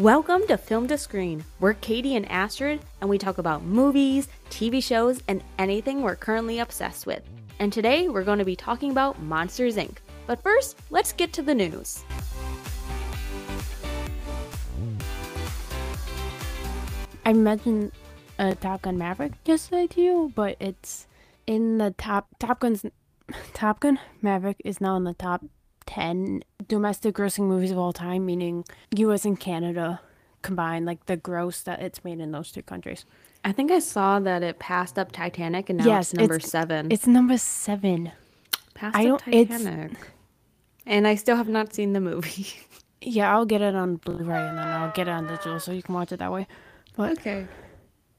Welcome to Film to Screen. We're Katie and Astrid, and we talk about movies, TV shows, and anything we're currently obsessed with. And today we're going to be talking about Monsters Inc. But first, let's get to the news. I mentioned uh, Top Gun Maverick yesterday to you, but it's in the top. Top Gun's Top Gun Maverick is now in the top ten domestic grossing movies of all time, meaning U.S. and Canada combined, like the gross that it's made in those two countries. I think I saw that it passed up Titanic, and now Yes, it's number it's- seven. It's number seven. passed I up don't- Titanic. And I still have not seen the movie. Yeah, I'll get it on Blu-ray and then I'll get it on digital so you can watch it that way. But okay.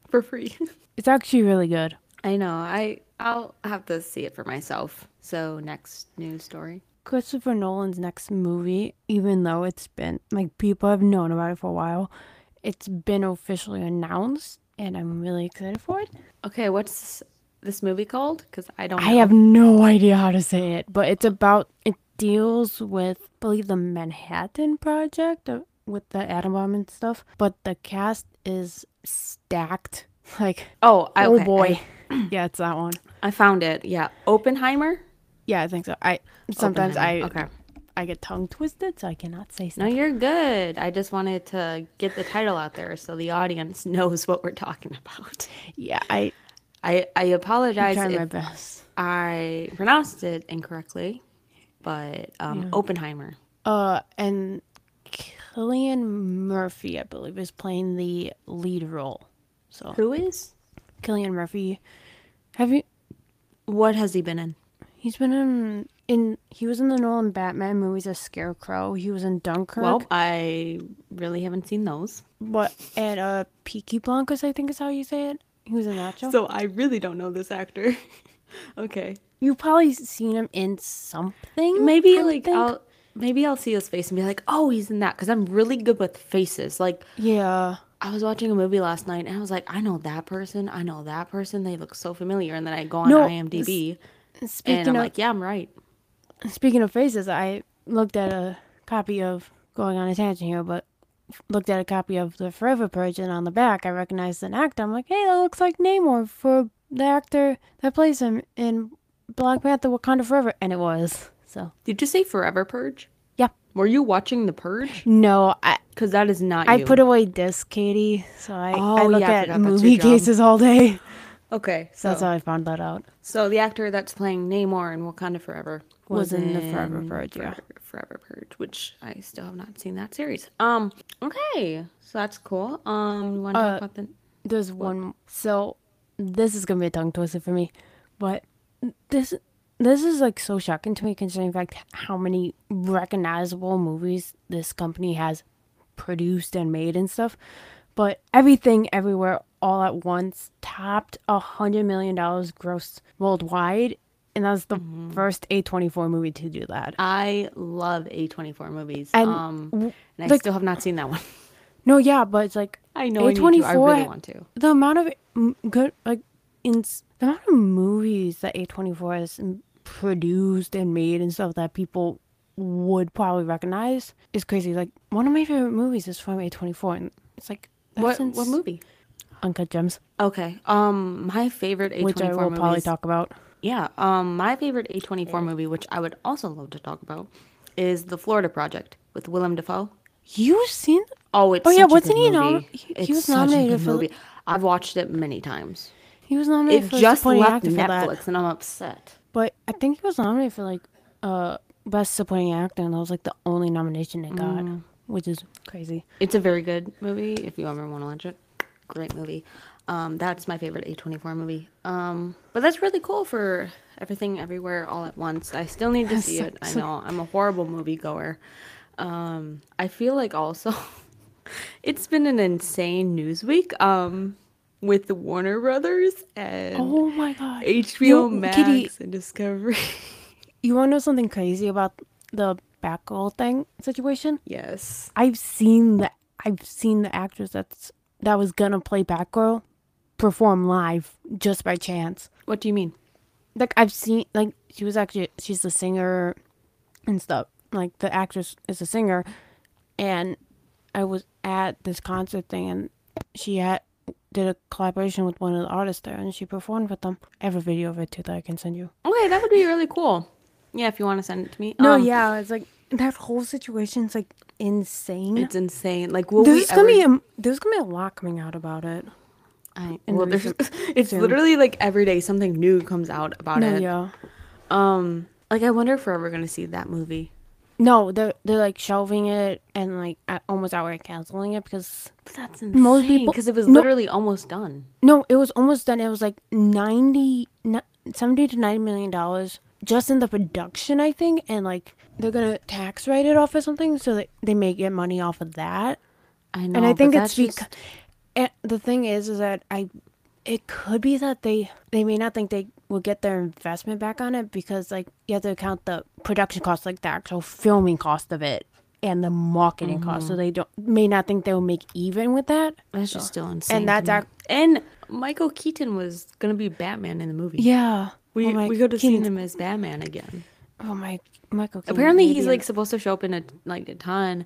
For free. it's actually really good. I know. I I'll have to see it for myself. So next news story. Christopher Nolan's next movie, even though it's been like people have known about it for a while, it's been officially announced, and I'm really excited for it. Okay, what's this movie called? Because I don't. I have no idea how to say it, but it's about it deals with I believe the Manhattan Project uh, with the atom bomb and stuff. But the cast is stacked. Like Oh, I, oh okay, boy, yeah, it's that one. I, I found it. Yeah, Oppenheimer. Yeah, I think so. I sometimes I okay. I get tongue twisted, so I cannot say No, you're good. I just wanted to get the title out there so the audience knows what we're talking about. Yeah, I I I apologize try my best. I pronounced it incorrectly, but um, Oppenheimer. Uh, and Cillian Murphy, I believe, is playing the lead role. So Who is? Cillian Murphy, have you? What has he been in? He's been in in he was in the Nolan Batman movies as Scarecrow. He was in Dunkirk. Well, I really haven't seen those. but at uh Peaky Blinders, I think is how you say it. He was in that show. So I really don't know this actor. okay. You've probably seen him in something. Maybe I like. I'll maybe I'll see his face and be like, "Oh, he's in that." Cuz I'm really good with faces. Like yeah. I was watching a movie last night and I was like, "I know that person. I know that person. They look so familiar." And then I go on No, IMDb Speaking and I'm of like, "Yeah, I'm right." Speaking of faces, I looked at a copy of going on a tangent here, but looked at a copy of the Forever Purge, and on the back, I recognized an actor. I'm like, hey, that looks like Namor for the actor that plays him in Black Panther: Wakanda Forever, and it was. So Did you say Forever Purge? yeah, Were you watching The Purge? no, I Cuz that is not I you. put away disc, Katie, so I, I Oh, look yeah, at forgot that's your movie cases all day. Okay, so That's how I found that out. so the actor that's playing Namor in Wakanda Forever Was in the Forever Purge, yeah. Forever, Forever Purge, which I still have not seen that series. Um, okay, so that's cool. Um, you want to Uh, talk about the? There's one. So this is gonna be a tongue twister for me, but this this is like so shocking to me considering the fact how many recognizable movies this company has produced and made and stuff. But everything, everywhere, all at once topped a hundred million dollars gross worldwide, and that was the Mm-hmm. first A24 movie to do that. I love A twenty four movies. And um, and I like- still have not seen that one. No, yeah, but it's like I know I need to. I really want to. the amount of good like in the amount of movies that A24 has produced and made and stuff that people would probably recognize is crazy. Like one of my favorite movies is from A24 and it's like What what movie? Uncut Gems, Okay. Um, my favorite A24 which I will probably talk about. Yeah. Um, my favorite A twenty four movie, which I would also love to talk about, is The Florida Project with Willem Dafoe. You've seen Oh, it's Oh, yeah, wasn't he nom- movie. he- he was nominated for movie. I've watched it many times. he was nominated It for just left actor for that. Netflix, and I'm upset. But I think he was nominated for like uh best supporting actor and that was like the only nomination it got, Mm. which is crazy. It's a very good movie. If you ever want to watch it, great movie. Um, that's my favorite A24 movie. Um, but that's really cool for everything, everywhere, all at once. I still need to see it. I know I'm a horrible movie goer. Um, I feel like also it's been an insane news week. Um, with the Warner Brothers and Oh my god. HBO You- Max Kitty, and Discovery. You want to know something crazy about the Batgirl thing situation? yes. I've seen the I've seen the actress that's that was gonna play Batgirl perform live just by chance. What do you mean? Like I've seen like she was actually she's a singer and stuff. Like the actress is a singer and I was at this concert thing and she had did a collaboration with one of the artists there and she performed with them. I have a video of it too that I can send you. Okay, that would be really cool. Yeah, if you want to send it to me. No, Um, yeah, it's like that whole situation's like insane. It's insane. Like, will there's we gonna ever... be a, there's gonna be a lot coming out about it. I, well, there's, it's soon. literally like every day something new comes out about No, it. yeah. Um, like I wonder if we're ever gonna see that movie. No, they're they're like shelving it and like almost outright canceling it because But that's Most people- because it was no. literally almost done. no, it was almost done. It was like 90, 70 to ninety million dollars just in the production, I think, and like they're gonna tax write it off or something so that they may get money off of that. I know, and I think that's it's just- because and the thing is, is that I, it could be that they they may not think they will get their investment back on it because like you have to account the production costs like the actual filming cost of it, and the marketing cost. Mm-hmm. So they don't may not think they will make even with that. that's just still insane. that's to me. ac- and Michael Keaton was gonna be Batman in the movie. Yeah, we oh my we have seen Keaton's- him as Batman again. Oh my Michael. Apparently, he's like supposed to show up in a like a ton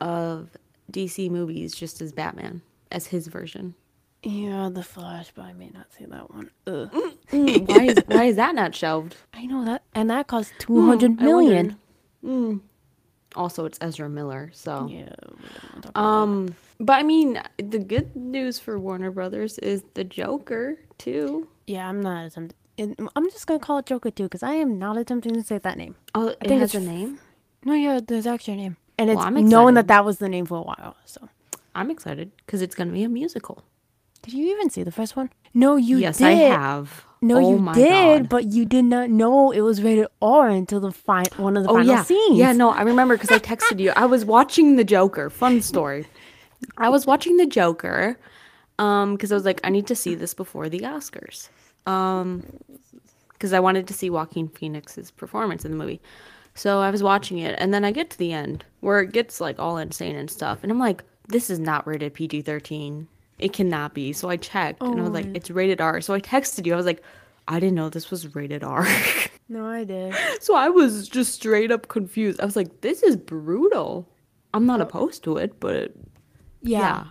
of DC movies just as Batman as his version. yeah the Flash, but I may not see that one. Ugh. why is why is that not shelved? I know that, and that cost two hundred Hmm, wondered. million. Mm. Also, it's Ezra Miller, so Yeah. we don't wanna talk about um. But I mean, the good news for Warner Brothers is the Joker too. Yeah, I'm not attempting. I'm just gonna call it Joker too, because I am not attempting to say that name. Oh, it think has it's a name. No, yeah, there's actually a name, and it's Well, I'm knowing that that was the name for a while. So, I'm excited because it's gonna be a musical. did you even see the first one? No, you yes, did. I have. No, oh you did, God. but you did not know it was rated R until the fi- one of the Oh final yeah, scenes. yeah. No, I remember because I texted you. I was watching the Joker. Fun story. I was watching the Joker, um, because I was like, I need to see this before the Oscars, um, because I wanted to see Joaquin Phoenix's performance in the movie. So I was watching it, and then I get to the end where it gets like all insane and stuff, and I'm like, this is not rated PG-13. It cannot be. So I checked, and I was like, Oh. it's rated R. So I texted you. I was like, I didn't know this was rated R. No, I did. So I was just straight up confused. I was like, this is brutal. I'm not opposed to it, but yeah. Yeah.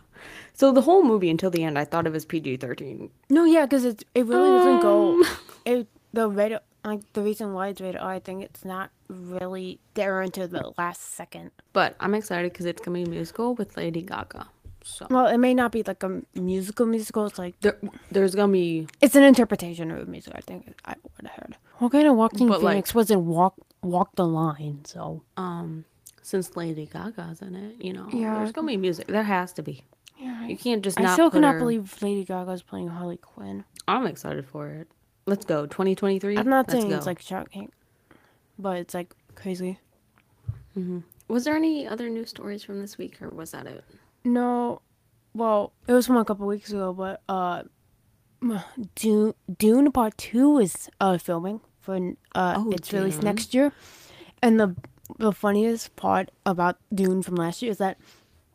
So the whole movie until the end, I thought it was PG 13. No, yeah, because it it really doesn't go. Um. It the rated like the reason why it's rated R, I think it's not really there until the last second. But I'm excited because it's going to be a musical with Lady Gaga. So Well, it may not be like a musical musical. It's like there, there's going to be. it's an interpretation of a musical. I think I would have heard. What kind of Joaquin But, like- Phoenix was in Walk Walk the Line? So um Since Lady Gaga's in it, you know, Yeah. there's going to be music. There has to be. Yeah, You can't just I not. still cannot her- believe Lady Gaga's playing Harley Quinn. I'm excited for it. Let's go. 2023. I'm not Let's saying go. it's like shocking, but it's like crazy. Mm-hmm. Was there any other news stories from this week, or was that it? No, well, it was from a couple weeks ago, but uh, Dune Dune Part Two is uh filming for uh Oh, it's released Dune. next year, and the the funniest part about Dune from last year is that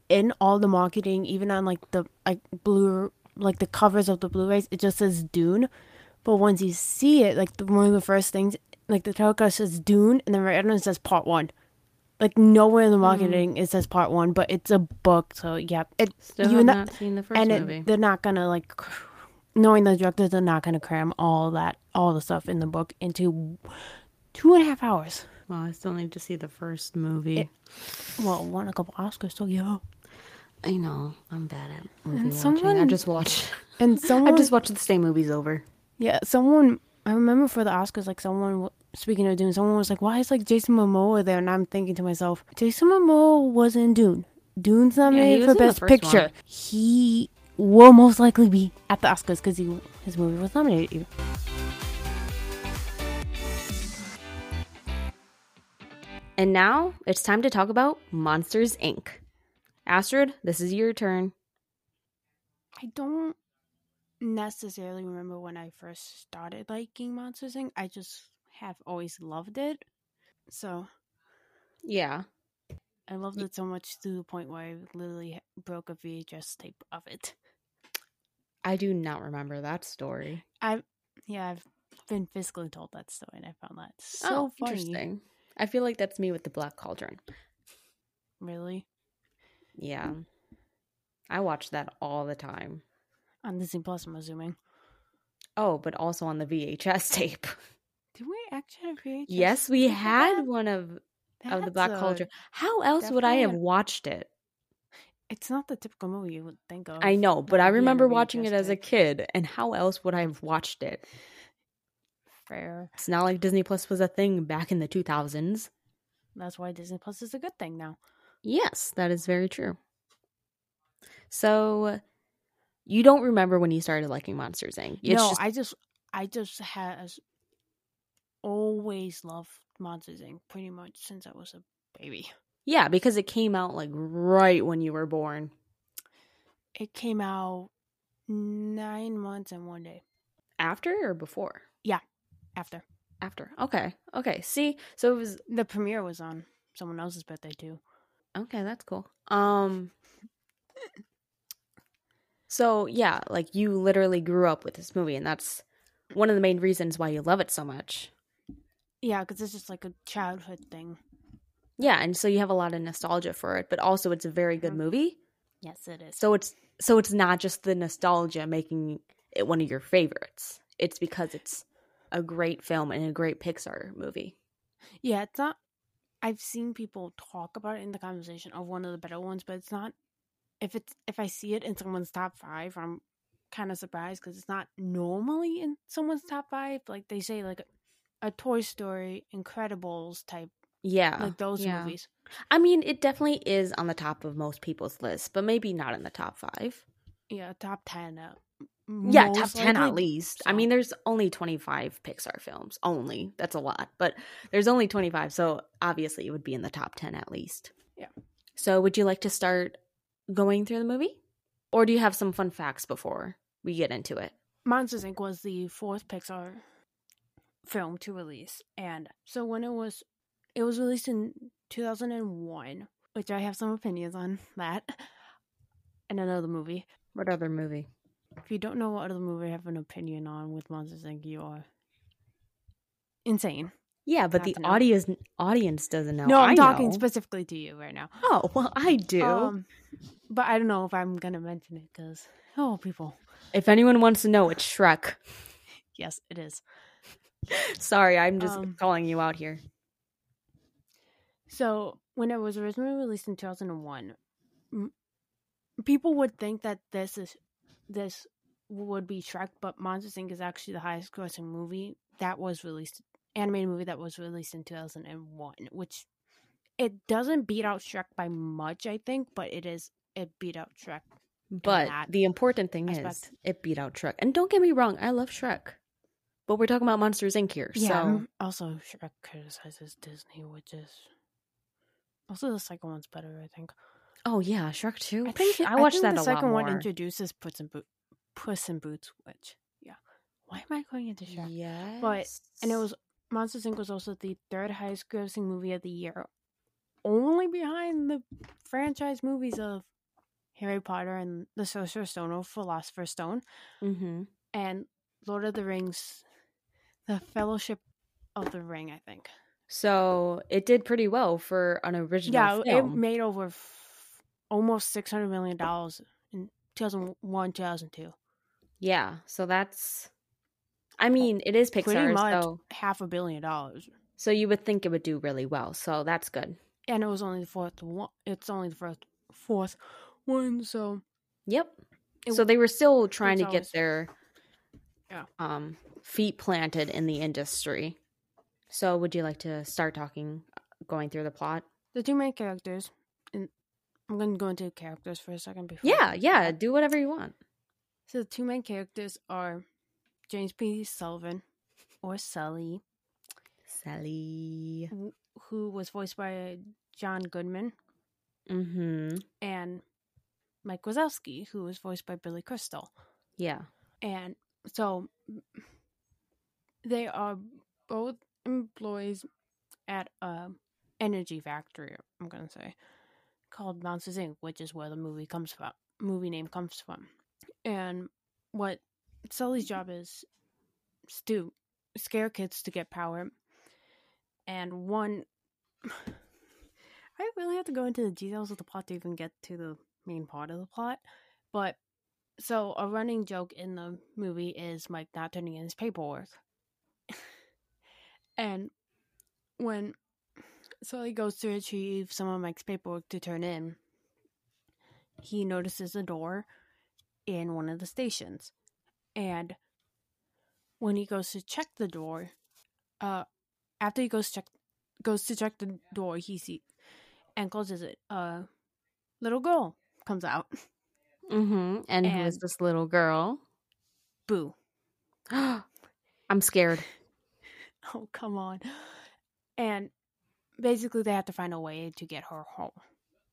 in all the marketing, even on like the like blue like the covers of the Blu-rays, it just says Dune, but once you see it, like the, one of the first things, like the title says Dune, and then right under it says Part One. Like nowhere in the mm-hmm. marketing it says Part One, but it's a book, so yeah, it Still you not- not seen the first and movie. it, they're not gonna like knowing the directors they're not gonna cram all that all the stuff in the book into two and a half hours Well, I still need to see the first movie. It- well won a couple oscars so yeah I know I'm bad at movie watching. I someone- just watch. and someone, I just watch the same movies over. yeah someone i remember for the oscars like someone speaking of dune someone was like why is like jason momoa there and i'm thinking to myself jason momoa was in dune dune's nominated was for best picture one. he will most likely be at the oscars because he his movie was nominated And now it's time to talk about Monsters Inc. Astrid, this is your turn. I don't necessarily remember when I first started liking Monsters Inc. I just have always loved it. So Yeah. I loved it so much to the point where I literally broke a VHS tape of it. I do not remember that story. I yeah, I've been physically told that story and I found that so oh, funny. interesting. I feel like that's me with the Black Cauldron. Really? Yeah. I watch that all the time. On Disney Plus, I'm assuming. Oh, but also on the VHS tape. Did we actually have VHS? yes, we had that? one of of the Black Cauldron. How else would I have watched it? It's not the typical movie you would think of. I know, but I would be on a remember watching it as a kid, and how else would I have watched it? Fair. It's not like Disney Plus was a thing back in the 2000s. That's why Disney Plus is a good thing now. Yes, that is very true. So, you don't remember when you started liking Monsters Inc. It's no, just- I just, I just has always loved Monsters Inc. Pretty much since I was a baby. yeah, because it came out like right when you were born. It came out nine months and one day After or before? After After. Okay. Okay. See, so it was the premiere was on someone else's birthday too. okay. That's cool. Um. So yeah, like you literally grew up with this movie, and that's one of the main reasons why you love it so much. Yeah, because it's just like a childhood thing. Yeah, and so you have a lot of nostalgia for it, but also it's a very good Mhm. movie. Yes, it is. So it's so it's not just the nostalgia making it one of your favorites. It's because it's a great film and a great Pixar movie. Yeah, it's not. I've seen people talk about it in the conversation of one of the better ones, but it's not. If it's if I see it in someone's top five, I'm kind of surprised because it's not normally in someone's top five. Like they say, like a Toy Story, Incredibles type, Yeah. like those yeah. movies. I mean, it definitely is on the top of most people's list, but maybe not in the top 5. Yeah, top ten. Uh, Yeah, top most 10 at least. I mean, there's only 25 Pixar films. Only. That's a lot, but there's only 25, so obviously it would be in the top 10 at least. Yeah. So, would you like to start going through the movie? Or do you have some fun facts before we get into it? Monsters Inc. was the fourth Pixar film to release, and so when it was, it was released in 2001, which I have some opinions on that, and another movie. What other movie? If you don't know what other movie I have an opinion on with Monsters Inc., you are insane. Yeah, but Not the audience audience doesn't know. No, I'm I talking know. specifically to you right now. Oh, well, I do. Um, but I don't know if I'm gonna mention it because oh, people. if anyone wants to know, it's Shrek. Yes, it is. Sorry, I'm just Um, calling you out here. So when it was originally released in 2001, m- people would think that this is this would be Shrek, but Monsters Inc. is actually the highest grossing movie that was released, animated movie that was released in 2001, which it doesn't beat out Shrek by much, I think, but it is it beat out Shrek. But the important thing is it beat out Shrek. And don't get me wrong, I love Shrek. But we're talking about Monsters Inc. here. Yeah. so Also, Shrek criticizes Disney, which is also the second one's better, I think. Oh yeah, Shrek 2. I think I watched think that the a second lot one more. introduces Puss in, Boot, Puss in Boots, which yeah. Why am I going into Shrek? Yes. But and it was Monsters Inc. was also the third highest grossing movie of the year, only behind the franchise movies of Harry Potter and the Sorcerer's Stone or Philosopher's Stone hmm and Lord of the Rings, the Fellowship of the Ring. I think. So it did pretty well for an original Yeah, it made over almost six hundred million dollars in two thousand one, two thousand two. yeah, so that's I mean, it is Pretty much so half a billion dollars. so you would think it would do really well. So that's good. and it was only the fourth one. It's only the first fourth one, so Yep. It- so they were still trying to get their Yeah. um feet planted in the industry. So would you like to start talking going through the plot? the two main characters. I'm gonna go into characters for a second before. Yeah, yeah, do whatever you want. So the two main characters are James P. Sullivan, or Sully, Sally. who was voiced by John Goodman, Mhm. and Mike Wazowski, who was voiced by Billy Crystal. Yeah. And so they are both employees at a energy factory, I'm gonna say, called Monsters Inc., which is where the movie comes from. Movie name comes from. And what Sully's job is, is to scare kids to get power. And one, I really have to go into the details of the plot to even get to the main part of the plot. But so a running joke in the movie is Mike not turning in his paperwork. and when Sully goes to retrieve some of Mike's paperwork to turn in, he notices a door in one of the stations. And when he goes to check the door, uh after he goes check goes to check the door, he sees and closes it. A little girl comes out. Mm-hmm. And, who is And- this little girl? Boo. I'm scared. Oh, come on. And basically, they have to find a way to get her home.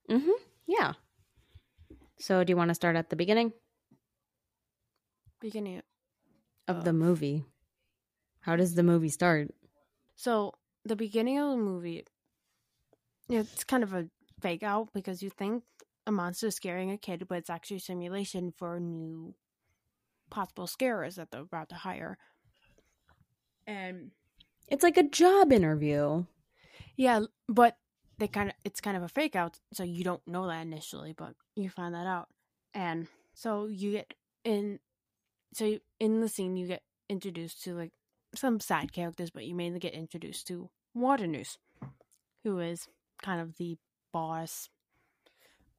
Mm-hmm. Yeah. So, do you want to start at the beginning Beginning. of Uh, the movie? How does the movie start? So, the beginning of the movie, it's kind of a fake out because you think a monster is scaring a kid, but it's actually a simulation for new possible scarers that they're about to hire. And It's like a job interview. Yeah, but they kind of it's kind of a fake out, so you don't know that initially, but you find that out. And so you get in so you, in the scene you get introduced to like some side characters, but you mainly get introduced to Waternoose, who is kind of the boss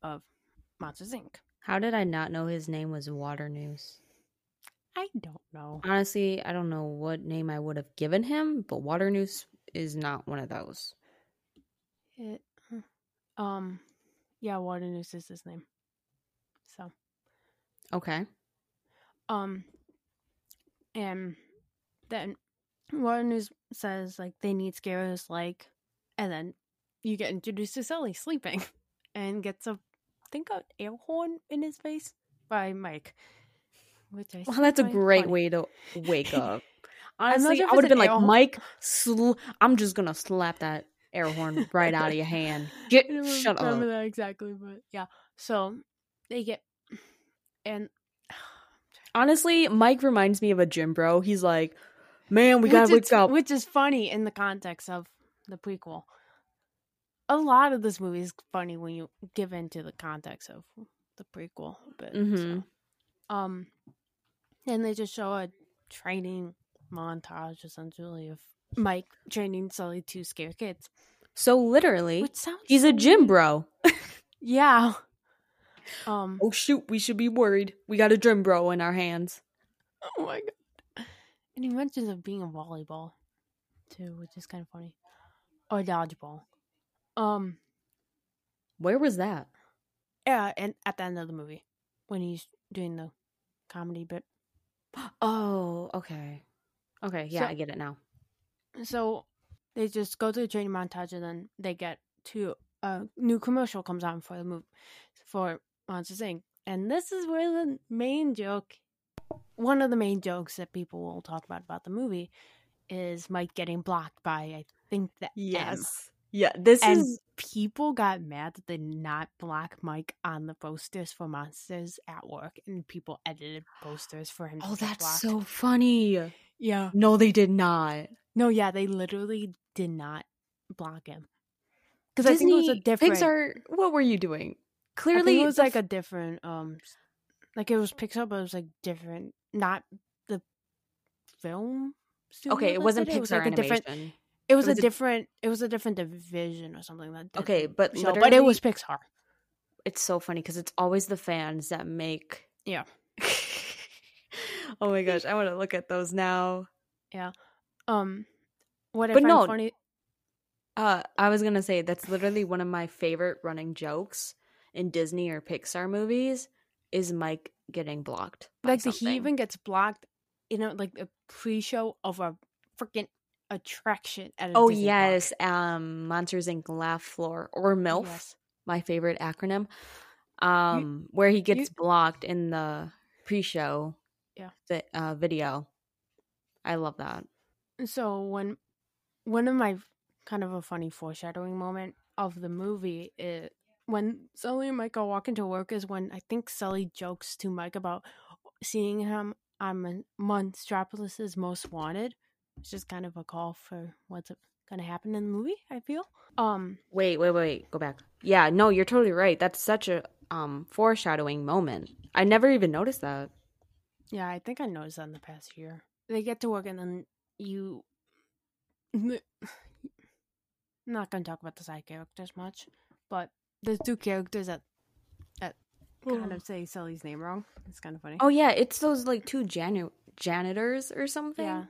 of Monsters Inc. How did I not know his name was Waternoose? I don't know. Honestly, I don't know what name I would have given him, but Waternoose is not one of those. It, um yeah, Waternoose is his name. So Okay. Um, and then Waternoose says like they need scarers like, and then you get introduced to Sully sleeping, and gets a I think an air horn in his face by Mike. Which I Well, that's a great funny. way to wake up. Honestly, I would have been like. Mike, sl- I'm just gonna slap that air horn right out of your hand. Get shut up. remember that exactly, but yeah. So they get and Honestly, Mike reminds me of a gym bro. He's like, man, we gotta is, wake up. which is funny in the context of the prequel. A lot of this movie is funny when you give into the context of the prequel but. Mhm. So. Um, and they just show a training montage essentially of Mike training Sully to scare kids, So literally, which sounds he's a gym bro. Yeah. Um. Oh shoot, we should be worried. We got a gym bro in our hands. Oh my god. And he mentions of being a volleyball too, which is kind of funny. Or dodgeball. Um Where was that? yeah, and at the end of the movie when he's doing the comedy bit. Oh, okay. Okay, yeah, So- I get it now. So they just go to the training montage and then they get to a new commercial comes on for the movie for Monsters Inc. And this is where the main joke one of the main jokes that people will talk about about the movie is Mike getting blocked by I think the M. Yeah, this and is people got mad that they did not block Mike on the posters for Monsters at work, and people edited posters for him. Oh, that's blocked. so funny. yeah. No, they did not. No, yeah, they literally did not block him because I think it was a different. Pixar. What were you doing? Clearly, it was like a different. Um, like it was Pixar, but it was like different. Not the film. okay. It wasn't did it. It was Pixar like a different. It was, was a a- different. It was a different division or something that. did Okay, but but it was Pixar. It's so funny because it's always the fans that make. Yeah. oh my gosh, I want to look at those now. Um, what I But find no, funny. Uh, I was gonna say that's literally one of my favorite running jokes in Disney or Pixar movies is Mike getting blocked. like the, he even gets blocked you know like a pre-show of a freaking attraction at a Oh Disney park. yes, um, Monsters Inc. Laugh Floor or MILF, Yes. my favorite acronym. Um, where he gets you- blocked in the pre-show, Yeah. the uh, video. I love that. So when one of my kind of a funny foreshadowing moment of the movie is when Sully and Mike are walking to work is when I think Sully jokes to Mike about seeing him on Mon- Monstropolis's Most Wanted, It's just kind of a call for what's going gonna happen in the movie. I feel. Um. Wait, wait, wait. Go back. Yeah, no, you're totally right. That's such a um foreshadowing moment. I never even noticed that. Yeah, I think I noticed that in the past year. They get to work, and then you. I'm not gonna talk about the side characters much, but there's two characters that that kind of say Sully's name wrong. It's kind of funny. Oh yeah, it's those like two jani- janitors or something. yeah,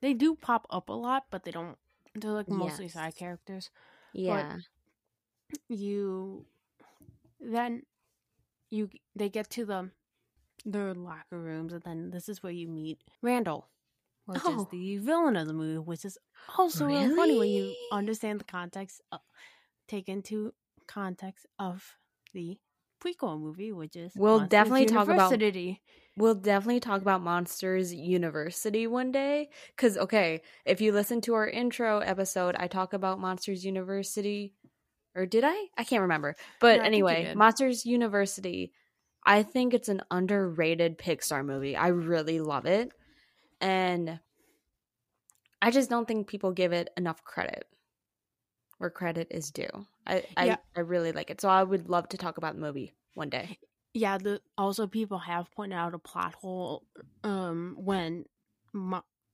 they do pop up a lot, but they don't. They're like mostly Yes. side characters. Yeah. You then you they get to the their locker rooms, and then this is where you meet Randall, which is Oh. the villain of the movie, which is also really funny when you understand the context, of, take into context of the prequel movie, which is We'll Monsters definitely talk about-. We'll definitely talk about Monsters University one day. Because, okay, if you listen to our intro episode, I talk about Monsters University. Or did I? I can't remember. But No, I think you anyway. Monsters University, I think it's an underrated Pixar movie. I really love it. And I just don't think people give it enough credit where credit is due. I, I, Yeah. I really like it. So I would love to talk about the movie one day. Yeah, the also people have pointed out a plot hole um when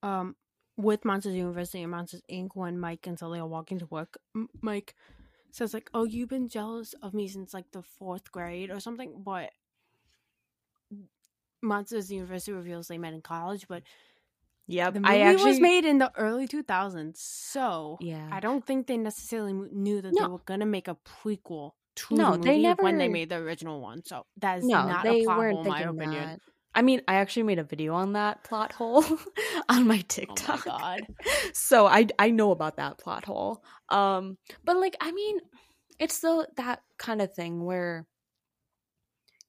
um with Monsters University and Monsters Inc. when Mike and Sully are walking to work. M- Mike says like, "Oh, you've been jealous of me since like the fourth grade or something," but Monsters University reveals they met in college, but Yep. the movie I actually was made in the early 2000s, so Yeah. I don't think they necessarily knew that they were gonna make a prequel to No, the they movie when they made the original one. So that is no, not they a plot weren't hole, in my opinion. that. I mean, I actually made a video on that plot hole on my Oh TikTok. my god. so I I know about that plot hole. Um, but like, I mean, it's the that kind of thing where,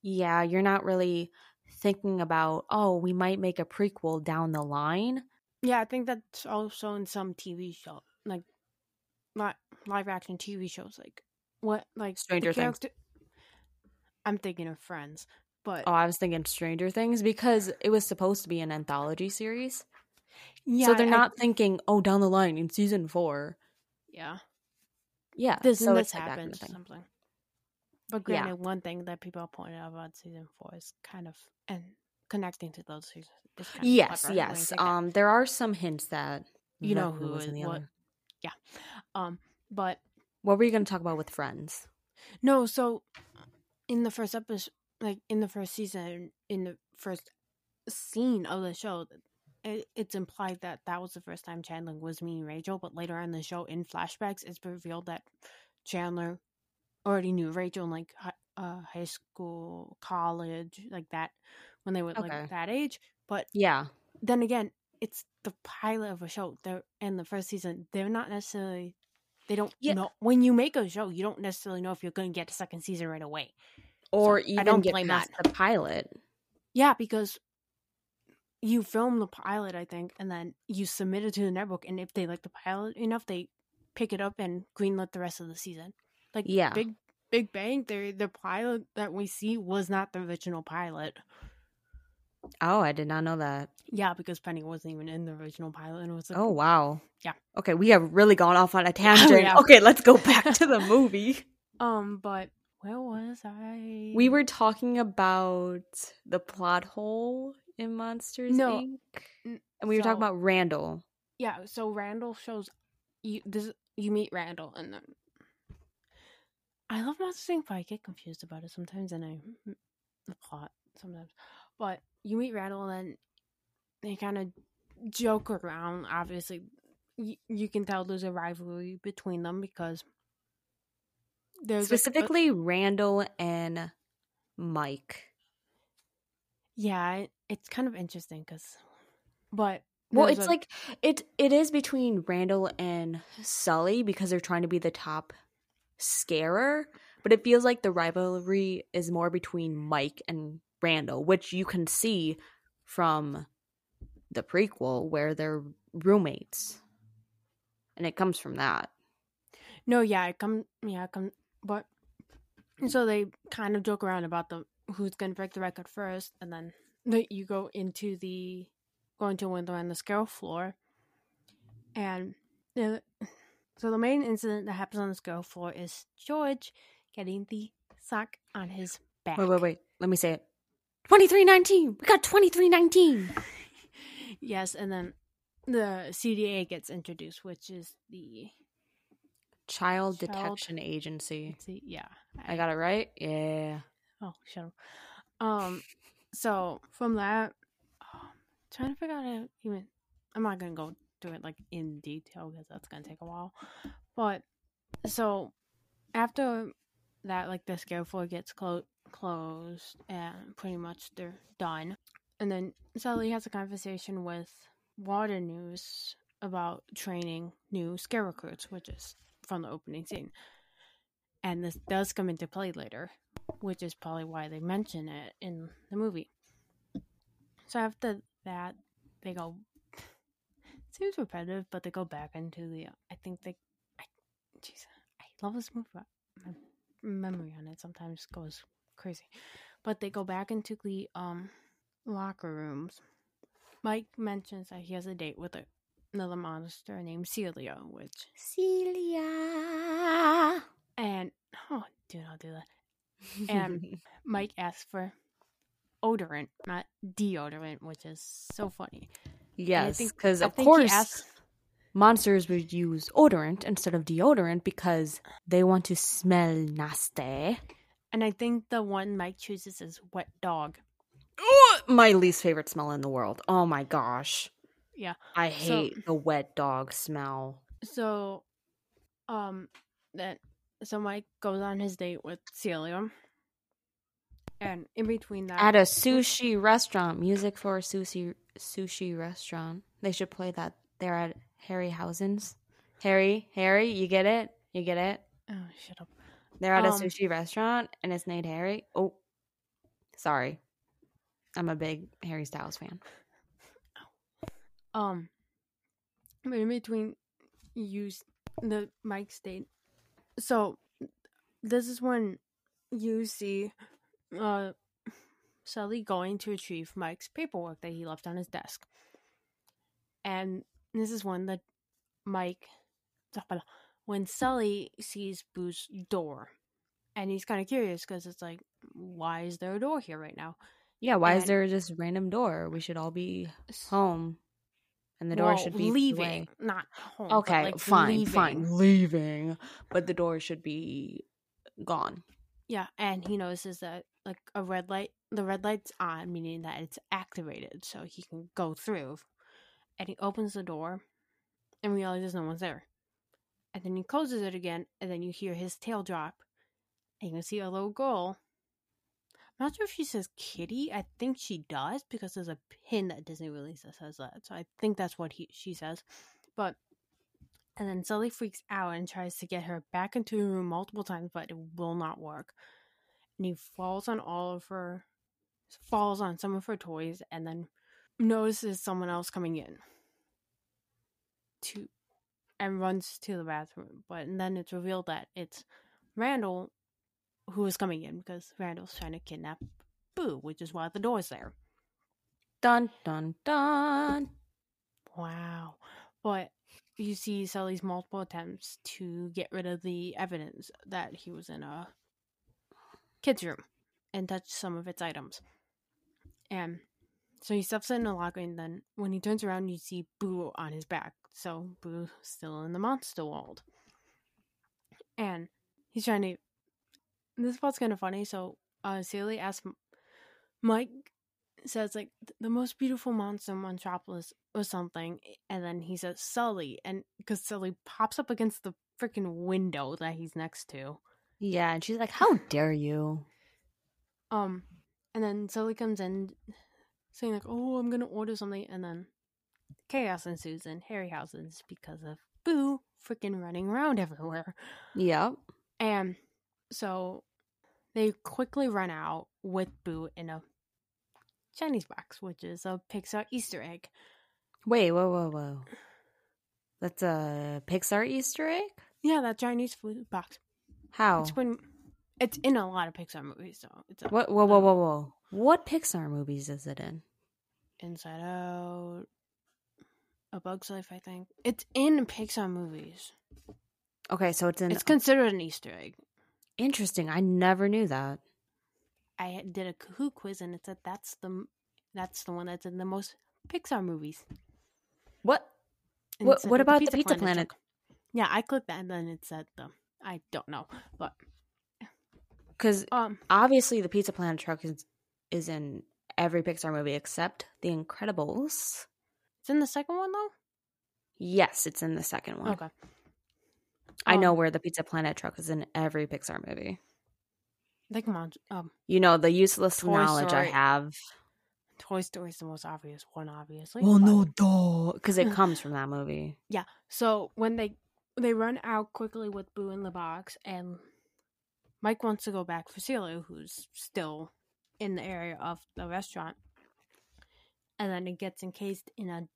yeah, you're not really thinking about, oh, we might make a prequel down the line. Yeah, I think that's also in some TV show, like li- live action TV shows, like what, like Stranger Things. I'm thinking of Friends, but Oh, I was thinking Stranger Things because it was supposed to be an anthology series. yeah, so they're I- not thinking, oh, down the line in season four. yeah, Yeah. this so this like that kind of thing. something. But Yeah. granted, one thing that people pointed out about season four is kind of and connecting to those seasons. Is Yes, yes. Um, there are some hints that You know Venn who was in the what. other. Um, but What were you going to talk about with friends? No, so in the first episode, like in the first season, in the first scene of the show, it, it's implied that that was the first time Chandler was meeting Rachel, but later on in the show, in flashbacks, it's revealed that Chandler already knew Rachel in like uh, high school, college, like that, when they were Okay. like that age. But Yeah. then again, it's the pilot of a show. They're in the first season. They're not necessarily. They don't Yeah. know when you make a show. You don't necessarily know if you're going to get a second season right away. Or So, I don't get blame past the pilot. Yeah, because you film the pilot, I think, and then you submit it to the network, and if they like the pilot enough, they pick it up and greenlit the rest of the season. Like Yeah. Big Big Bang Theory, the pilot that we see was not the original pilot. Oh, I did not know that. Yeah, because Penny wasn't even in the original pilot, and it was like, Oh, wow. Yeah. Okay, we have really gone off on a tangent. yeah. Okay, let's go back to the movie. um, but where was I? We were talking about the plot hole in Monsters No, Inc. And we were talking about Randall. yeah. So Randall shows you this. You meet Randall, and then I love Monsters Inc. But I get confused about it sometimes, and I the plot sometimes. But you meet Randall, and they kind of joke around. Obviously, you, you can tell there's a rivalry between them because there's like, a- Specifically, Randall and Mike. yeah, it- it's kind of interesting because, but Well, it's a- like it it is between Randall and Sully because they're trying to be the top scarer, but it feels like the rivalry is more between Mike and Randall, which you can see from the prequel where they're roommates. And it comes from that. No, yeah, it come, yeah, it come, but so they kind of joke around about the who's gonna break the record first, and then the, you go into the go into a window on the scare floor, and the So the main incident that happens on this girl floor is George getting the sock on his back. Wait, wait, wait. Let me say it. 2319. We got 2319. Yes, and then the CDA gets introduced, which is the Child Child- Detection Agency. see, yeah. I got it right? Yeah. Oh, shut up. Um, so from that, um, trying to figure out how to even. I'm not gonna go through it like in detail because that's gonna take a while. But so after that, like the scare floor gets clo- closed and pretty much they're done, and then Sally has a conversation with Waternoose about training new scare recruits, which is from the opening scene. And this does come into play later which is probably why they mention it in the movie. So after that, they go. Seems repetitive, but they go back into the. I think they. I, jeez, I love this movie. but My memory on it sometimes goes crazy, but they go back into the um locker rooms. Mike mentions that he has a date with a, another monster named Celia, which Celia. and oh, do not do that. And Mike asks for odorant, not deodorant, which is so funny. Yes, because of course asks- monsters would use odorant instead of deodorant because they want to smell nasty. And I think the one Mike chooses is wet dog. My least favorite smell in the world. Oh my gosh. Yeah. I So- hate the wet dog smell. So, um, then so Mike goes on his date with Celia, and in between that, At a sushi restaurant, music for a sushi sushi restaurant. They should play that They're at Harryhausen's. Harry, Harry, you get it? You get it? oh shut up. They're at a Um, sushi restaurant and it's named Harry. Oh, sorry. I'm a big Harry Styles fan. Um, but in between, you s- the mic state. So, this is when you see, uh, Sully going to retrieve Mike's paperwork that he left on his desk, and this is when the Mike, when Sully sees Boo's door, and he's kind of curious because it's like, why is there a door here right now? Yeah, why is And- there just random door? We should all be home, and the door Well, should be leaving, away. not home. Okay, like, fine, leaving. fine, leaving, but the door should be gone. Yeah, and he notices that like a red light, the red light's on, meaning that it's activated, so he can go through. And he opens the door, and realizes no one's there. And then he closes it again, and then you hear his tail drop, and you can see a little girl. I'm not sure if she says kitty. I think she does because there's a pin that Disney released that says that. So I think that's what he she says. But and then Sully freaks out and tries to get her back into the room multiple times, but it will not work. And he falls on all of her, falls on some of her toys, and then notices someone else coming in. To and runs to the bathroom, but and then it's revealed that it's Randall who is coming in because Randall's trying to kidnap Boo, which is why the door's there. Dun dun dun. Wow. But you see Sully's multiple attempts to get rid of the evidence that he was in a kid's room and touch some of its items. And so he stuffs it in a locker, and then when he turns around, you see Boo on his back. So Boo's still in the monster world. And he's trying to. This part's kind of funny. So uh, Celia asks Mike says like the most beautiful monster in Metropolis or something, and then he says Sully, and because Sully pops up against the freaking window that he's next to, Yeah, and she's like, "How dare you?" um, and then Sully comes in saying like, "Oh, I'm gonna order something," and then chaos ensues in Harryhausen's because of Boo freaking running around everywhere. Yep. And so they quickly run out with Boo in a Chinese box, which is a Pixar Easter egg. Wait, whoa, whoa, whoa. That's a Pixar Easter egg. Yeah, that Chinese food box. How? It's been it's in a lot of Pixar movies, so it's a, What? Whoa, whoa, whoa, whoa! What Pixar movies is it in? Inside Out, A Bug's Life, I think. It's in Pixar movies. Okay, so it's in. It's considered an Easter egg. interesting. I never knew that. I did a Kahoot quiz and it said that's the that's the one that's in the most Pixar movies. What? And What- what about the Pizza Planet? joke. Yeah, I clicked that and then it said the I don't know, but Because um, obviously the Pizza Planet truck is is in every Pixar movie except The Incredibles. it's in the second one though. Yes, it's in the second one. Okay, I know Um, where the Pizza Planet truck is in every Pixar movie. Like come on, um, You know the useless Toy knowledge I have. Toy Story is the most obvious one, obviously. Well, but- no, duh, because it comes from that movie. Yeah. So when they they run out quickly with Boo in the box, and Mike wants to go back for Celia, who's still in the area of the restaurant, and then it gets encased in a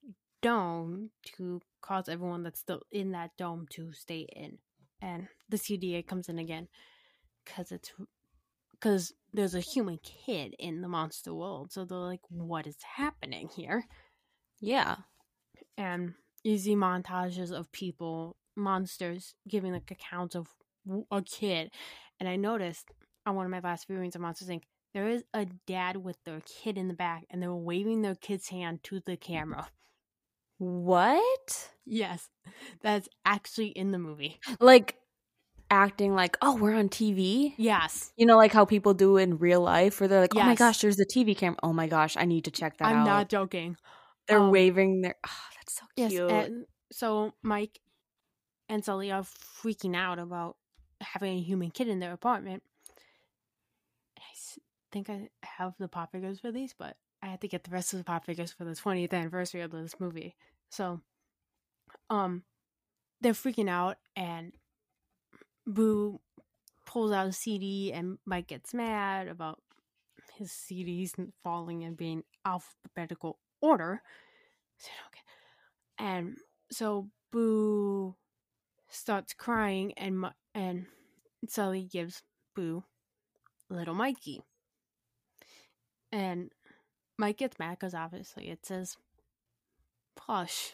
dome to cause everyone that's still in that dome to stay in, and the CDA comes in again because it's because there's a human kid in the monster world, so they're like, "What is happening here?" Yeah. and easy montages of people, monsters, giving like accounts of a kid. And I noticed on one of my last viewings of Monsters Inc., there is a dad with their kid in the back, and they're waving their kid's hand to the camera. What? Yes, that's actually in the movie. Like acting like, oh, we're on TV. Yes, You know, like how people do in real life, where they're like, "Oh my gosh, there's a TV camera. Oh my gosh, I need to check that I'm out." not joking. They're um, waving their. Oh, that's so Yes, cute. and so Mike and Sully are freaking out about having a human kid in their apartment. I think I have the pop figures for these, but I had to get the rest of the pop figures for the 20th anniversary of this movie. So, um, they're freaking out, and Boo pulls out a CD, and Mike gets mad about his CDs falling and being alphabetical order. Okay. And so Boo starts crying, and Mi- and Sully gives Boo little Mikey. And Mike gets mad because obviously it says plush.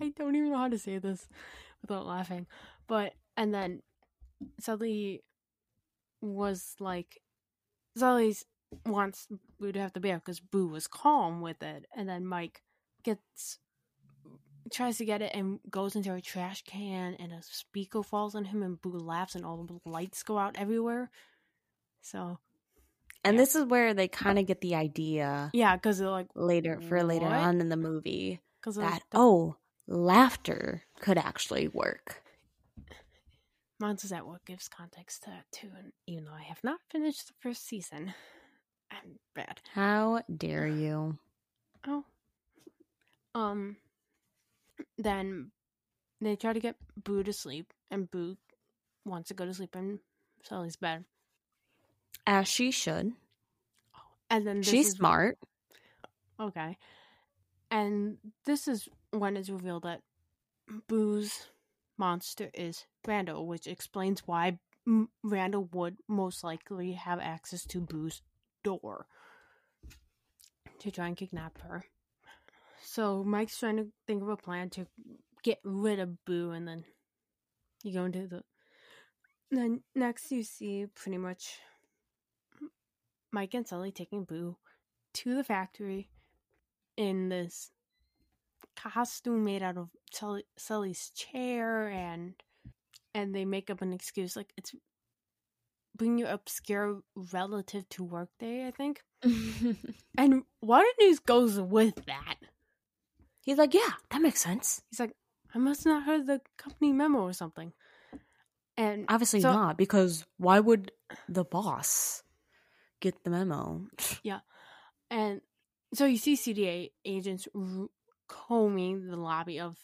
I don't even know how to say this without laughing. But, and then Sully was like, Sully's wants Boo to have the bear because Boo was calm with it. And then Mike gets tries to get it and goes into a trash can and a speaker falls on him and Boo laughs and all the lights go out everywhere. So and yeah. this is where they kind of get the idea yeah, because they're like later for later on in the movie because that oh, laughter could actually work. Monsters at Work gives context to that too. And even though I have not finished the first season, I'm bad. How dare you? Oh. Um. Then they try to get Boo to sleep, and Boo wants to go to sleep in Sully's bed. As she should. And then this She's is, smart. Okay. And this is when it's revealed that Boo's monster is Randall, which explains why M- Randall would most likely have access to Boo's door to try and kidnap her. So Mike's trying to think of a plan to get rid of Boo, and then you go into the. Then next, you see pretty much Mike and Sully taking Boo to the factory in this costume made out of Sully, Sully's chair and and they make up an excuse like it's bring your obscure relative to work day, I think. And Water News goes with that. He's like, yeah, that makes sense. He's like, I must not heard the company memo or something. And Obviously So- not, because why would the boss get the memo? Yeah, and so you see CDA agents r- combing the lobby of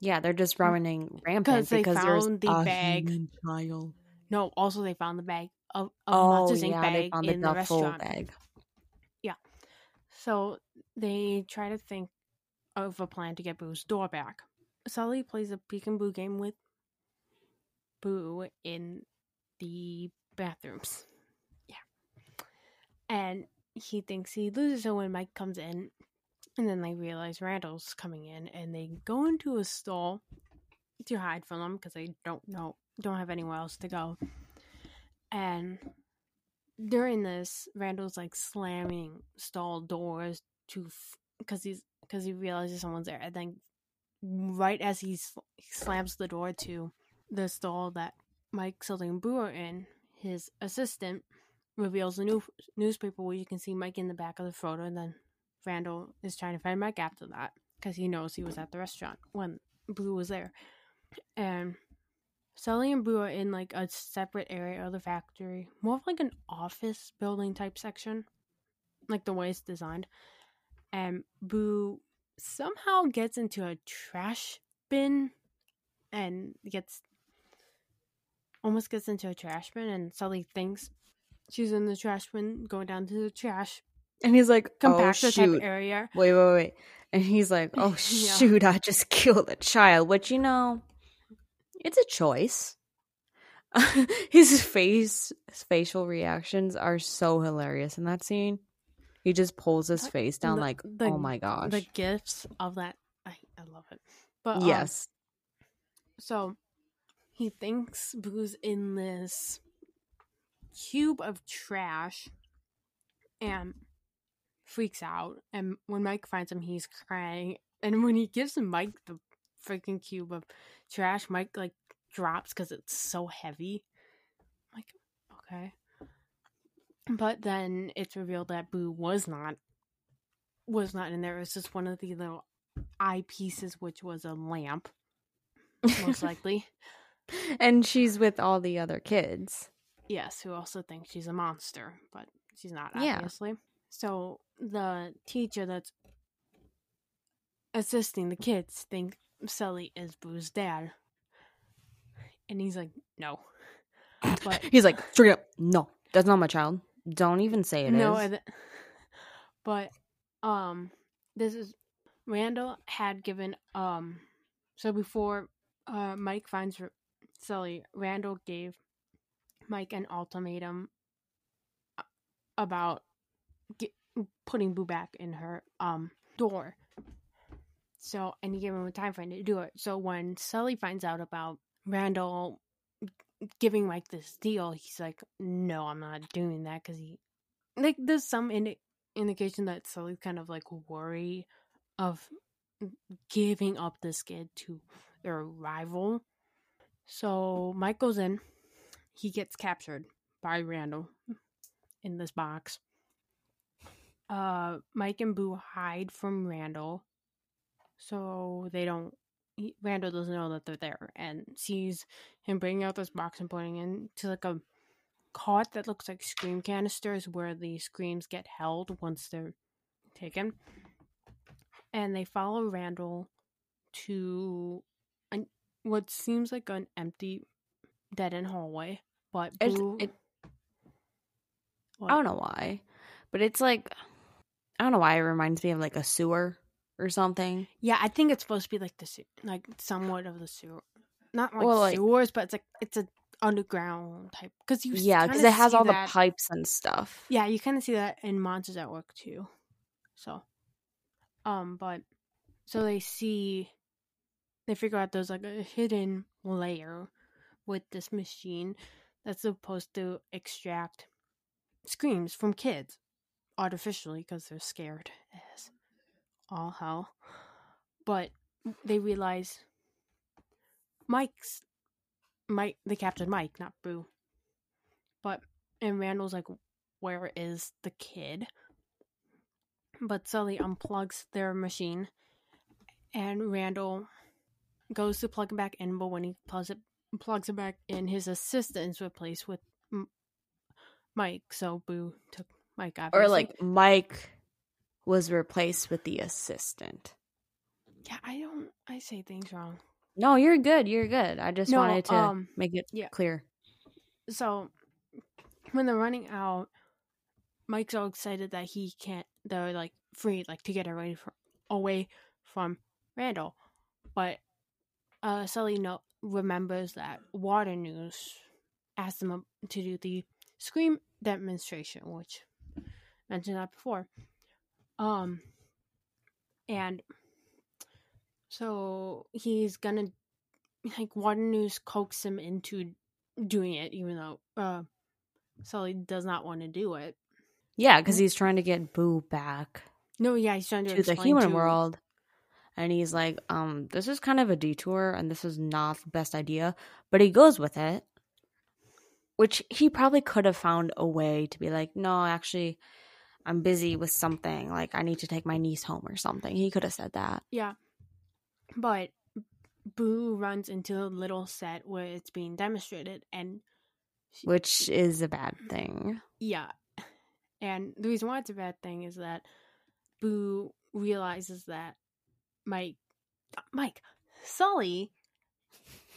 Yeah, they're just mm, running rampant they because there's found the a bag. human child. no. Also, they found the bag of, of Oh, Monsters yeah, they bag found in the the restaurant. bag. Yeah, so they try to think of a plan to get Boo's door back. Sully plays a peek and boo game with Boo in the bathrooms. Yeah. And he thinks he loses her when Mike comes in. And then they realize Randall's coming in and they go into a stall to hide from him because they don't know don't have anywhere else to go. And during this, Randall's like slamming stall doors to because he's because he realizes someone's there, and then right as he sl- slams the door to the stall that Mike Boo are in, his assistant reveals a new newspaper where you can see Mike in the back of the photo, and then Randall is trying to find Mike after that because he knows he was at the restaurant when Boo was there, and Sully and Boo are in like a separate area of the factory, more of like an office building type section, like the way it's designed. Um, and Boo somehow gets into a trash bin and gets almost gets into a trash bin, and Sully thinks she's in the trash bin, going down to the trash And he's like, oh, compactor shoot. type area. Wait, wait, wait. And he's like, oh, Yeah. shoot, I just killed a child. Which, you know, it's a choice. his face, his facial reactions are so hilarious in that scene. He just pulls his What? face down The- like, the- oh my gosh. The gifts of that, I, I love it. But um, yes. So he thinks Boo's in this cube of trash and freaks out. And when Mike finds him, he's crying. And when he gives him Mike the freaking cube of trash, Mike like drops because it's so heavy. I'm like, okay. But then it's revealed that Boo was not was not in there. It was just one of the little eyepieces, which was a lamp, most likely. and she's with all the other kids. Yes, who also think she's a monster, but she's not, Yeah. obviously. So the teacher that's assisting the kids think Sully is Boo's dad. And he's like, no. But He's like, straight up, no, that's not my child. Don't even say it no, th- but um, this is Randall had given um, so before uh Mike finds R- Sully, Randall gave Mike an ultimatum about get, putting Boo back in her um door. So, and he gave him a time frame to do it. So when Sully finds out about Randall giving Mike this deal, he's like, "No, I'm not doing that," because he like there's some indi- indication that Sully's kind of like worry of giving up this kid to their rival. So Mike goes in. He gets captured by Randall in this box. Uh, Mike and Boo hide from Randall, so they don't. He, Randall doesn't know that they're there, and sees him bringing out this box and putting it into like a cart that looks like scream canisters, where the screams get held once they're taken. And they follow Randall to an, what seems like an empty, dead end hallway. But It's- Boo, it, I don't know why, but it's like, I don't know why it reminds me of like a sewer or something. Yeah, I think it's supposed to be like the se- like somewhat of the sewer, not like Well, like- sewers, but it's like it's a underground type because you Yeah, because it has all that- the pipes and stuff. Yeah, you kind of see that in Monsters at Work too. So, um, but so they see, they figure out there's like a hidden layer with this machine that's supposed to extract screams from kids artificially because they're scared as all hell. But they realize Mike's Mike. They captured Mike, not Boo. But and Randall's like, where is the kid? But Sully unplugs their machine, and Randall goes to plug it back in. But when he plugs it, plugs it back in, his assistant's replaced with M- Mike. So Boo took Mike, obviously. Or like Mike was replaced with the assistant. yeah, I don't, I say things wrong. No, you're good. You're good. I just No, wanted to um, make it yeah. clear. so when they're running out, Mike's all excited that he can't. They're like free, like to get away from away from Randall, but uh, Sully no remembers that Waternoose asked them to do the scream demonstration, which mentioned that before. Um, and so he's gonna like Waternoose coax him into doing it, even though uh, Sully does not want to do it. Yeah, because he's trying to get Boo back No, yeah, he's trying to, to the human to- world. And he's like, um, this is kind of a detour and this is not the best idea. But he goes with it. Which he probably could have found a way to be like, no, actually, I'm busy with something. Like, I need to take my niece home or something. He could have said that. Yeah, but Boo runs into a little set where it's being demonstrated, and Which is a bad thing. yeah, and the reason why it's a bad thing is that Boo realizes that Mike, Mike, Sully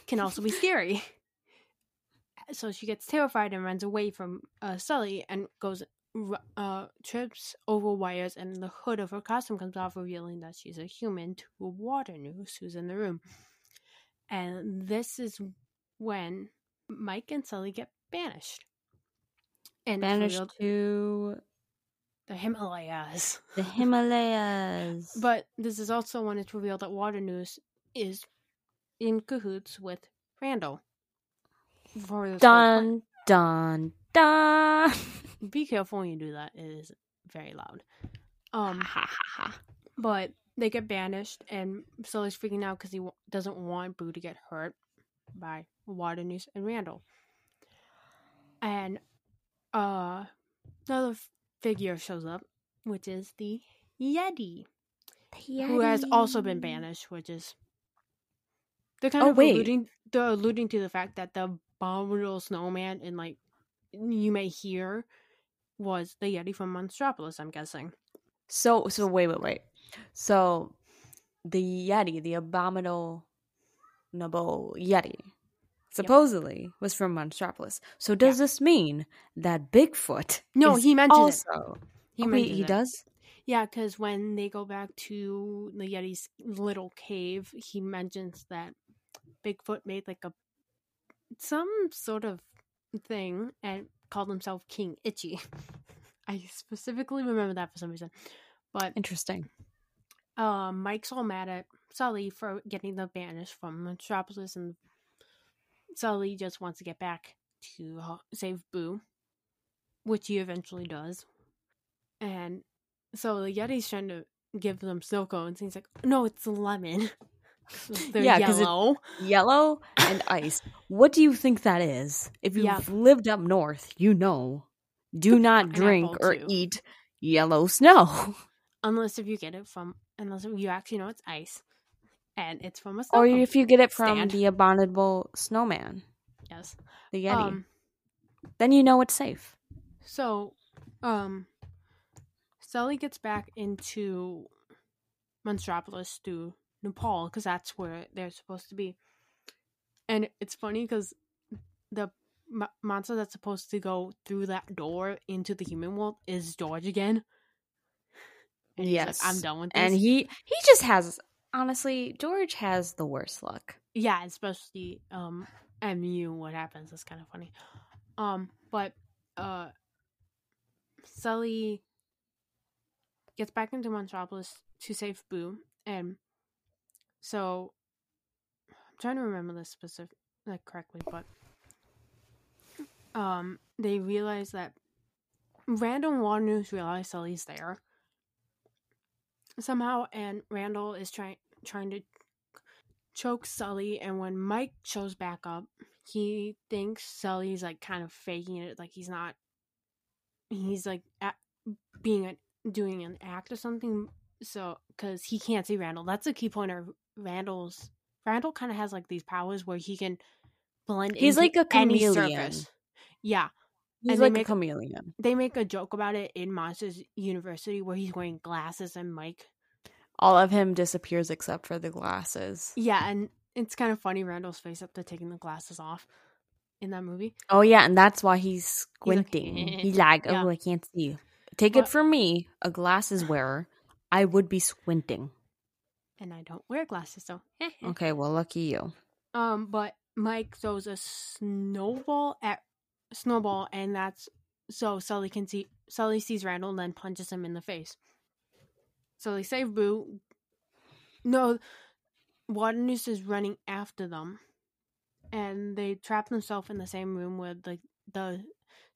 can also be scary. So she gets terrified and runs away from uh, Sully and goes uh, trips over wires, and the hood of her costume comes off, revealing that she's a human to a Waternoose who's in the room. And this is when Mike and Sully get banished. And Banished to the Himalayas. the Himalayas. But this is also when it's revealed that Waternoose is in cahoots with Randall. For this dun, dun, dun. Be careful when you do that. It is very loud. Um, but they get banished, and Sully's freaking out because he w- doesn't want Boo to get hurt by Waternoose and Randall. And uh, another f- figure shows up, which is the Yeti. who has also been banished, which is they're kind Oh, of wait. alluding they're alluding to the fact that the abominable snowman and like you may hear was the Yeti from Monstropolis, I'm guessing. So, so wait, wait, wait. So, the Yeti, the abominable Yeti, supposedly was from Monstropolis. So, does this mean that Bigfoot? No, he mentions it. also, He Oh, he it. does. Yeah, because when they go back to the Yeti's little cave, he mentions that Bigfoot made like a some sort of thing and called himself King Itchy. I specifically remember that for some reason. But Interesting. uh, Mike's all mad at Sully for getting the banish from Metropolis, and Sully just wants to get back to save Boo, which he eventually does. And so the Yeti's trying to give them snow cones, and he's like, "No, it's lemon. They're Yeah, yellow." Yellow and ice. What do you think that is? If you've Yeah. lived up north, you know. Do not drink or too. eat yellow snow. Unless if you get it from, unless you actually know it's ice, and it's from a snow or if you get it from stand. the abominable snowman, yes. the Yeti. Um, then you know it's safe. So, um, Sully gets back into Monstropolis to Nepal because that's where they're supposed to be. And it's funny because the mo- monster that's supposed to go through that door into the human world is George again. And he's like, Yes. I'm done with this. And he he just has honestly, George has the worst luck. yeah, especially um MU what happens is kind of funny. Um but uh Sully gets back into Monstropolis to save Boo and so I'm trying to remember this specific like correctly, but um they realize that random Waternoose realize Sully's there somehow and Randall is trying trying to choke Sully, and when Mike shows back up, he thinks Sully's like kind of faking it, like he's not. He's like a being a, doing an act or something. So, because he can't see Randall, that's a key point of Randall's. Randall kind of has like these powers where he can blend. He's into like a chameleon. surface. Yeah, He's And like make- a chameleon. they make a joke about it in Monsters University where he's wearing glasses and Mike All of him disappears except for the glasses. Yeah, and it's kind of funny Randall's face after taking the glasses off in that movie. Oh yeah, and that's why he's He's like, squinting. He's like, Yeah. oh, I can't see. Take But- it from me, a glasses wearer. I would be squinting. And I don't wear glasses, so Okay, well, lucky you. um. But Mike throws a snowball at snowball, and that's so Sully can see. Sully sees Randall and then punches him in the face. So they save Boo. No, Waternoose is running after them, and they trap themselves in the same room where the the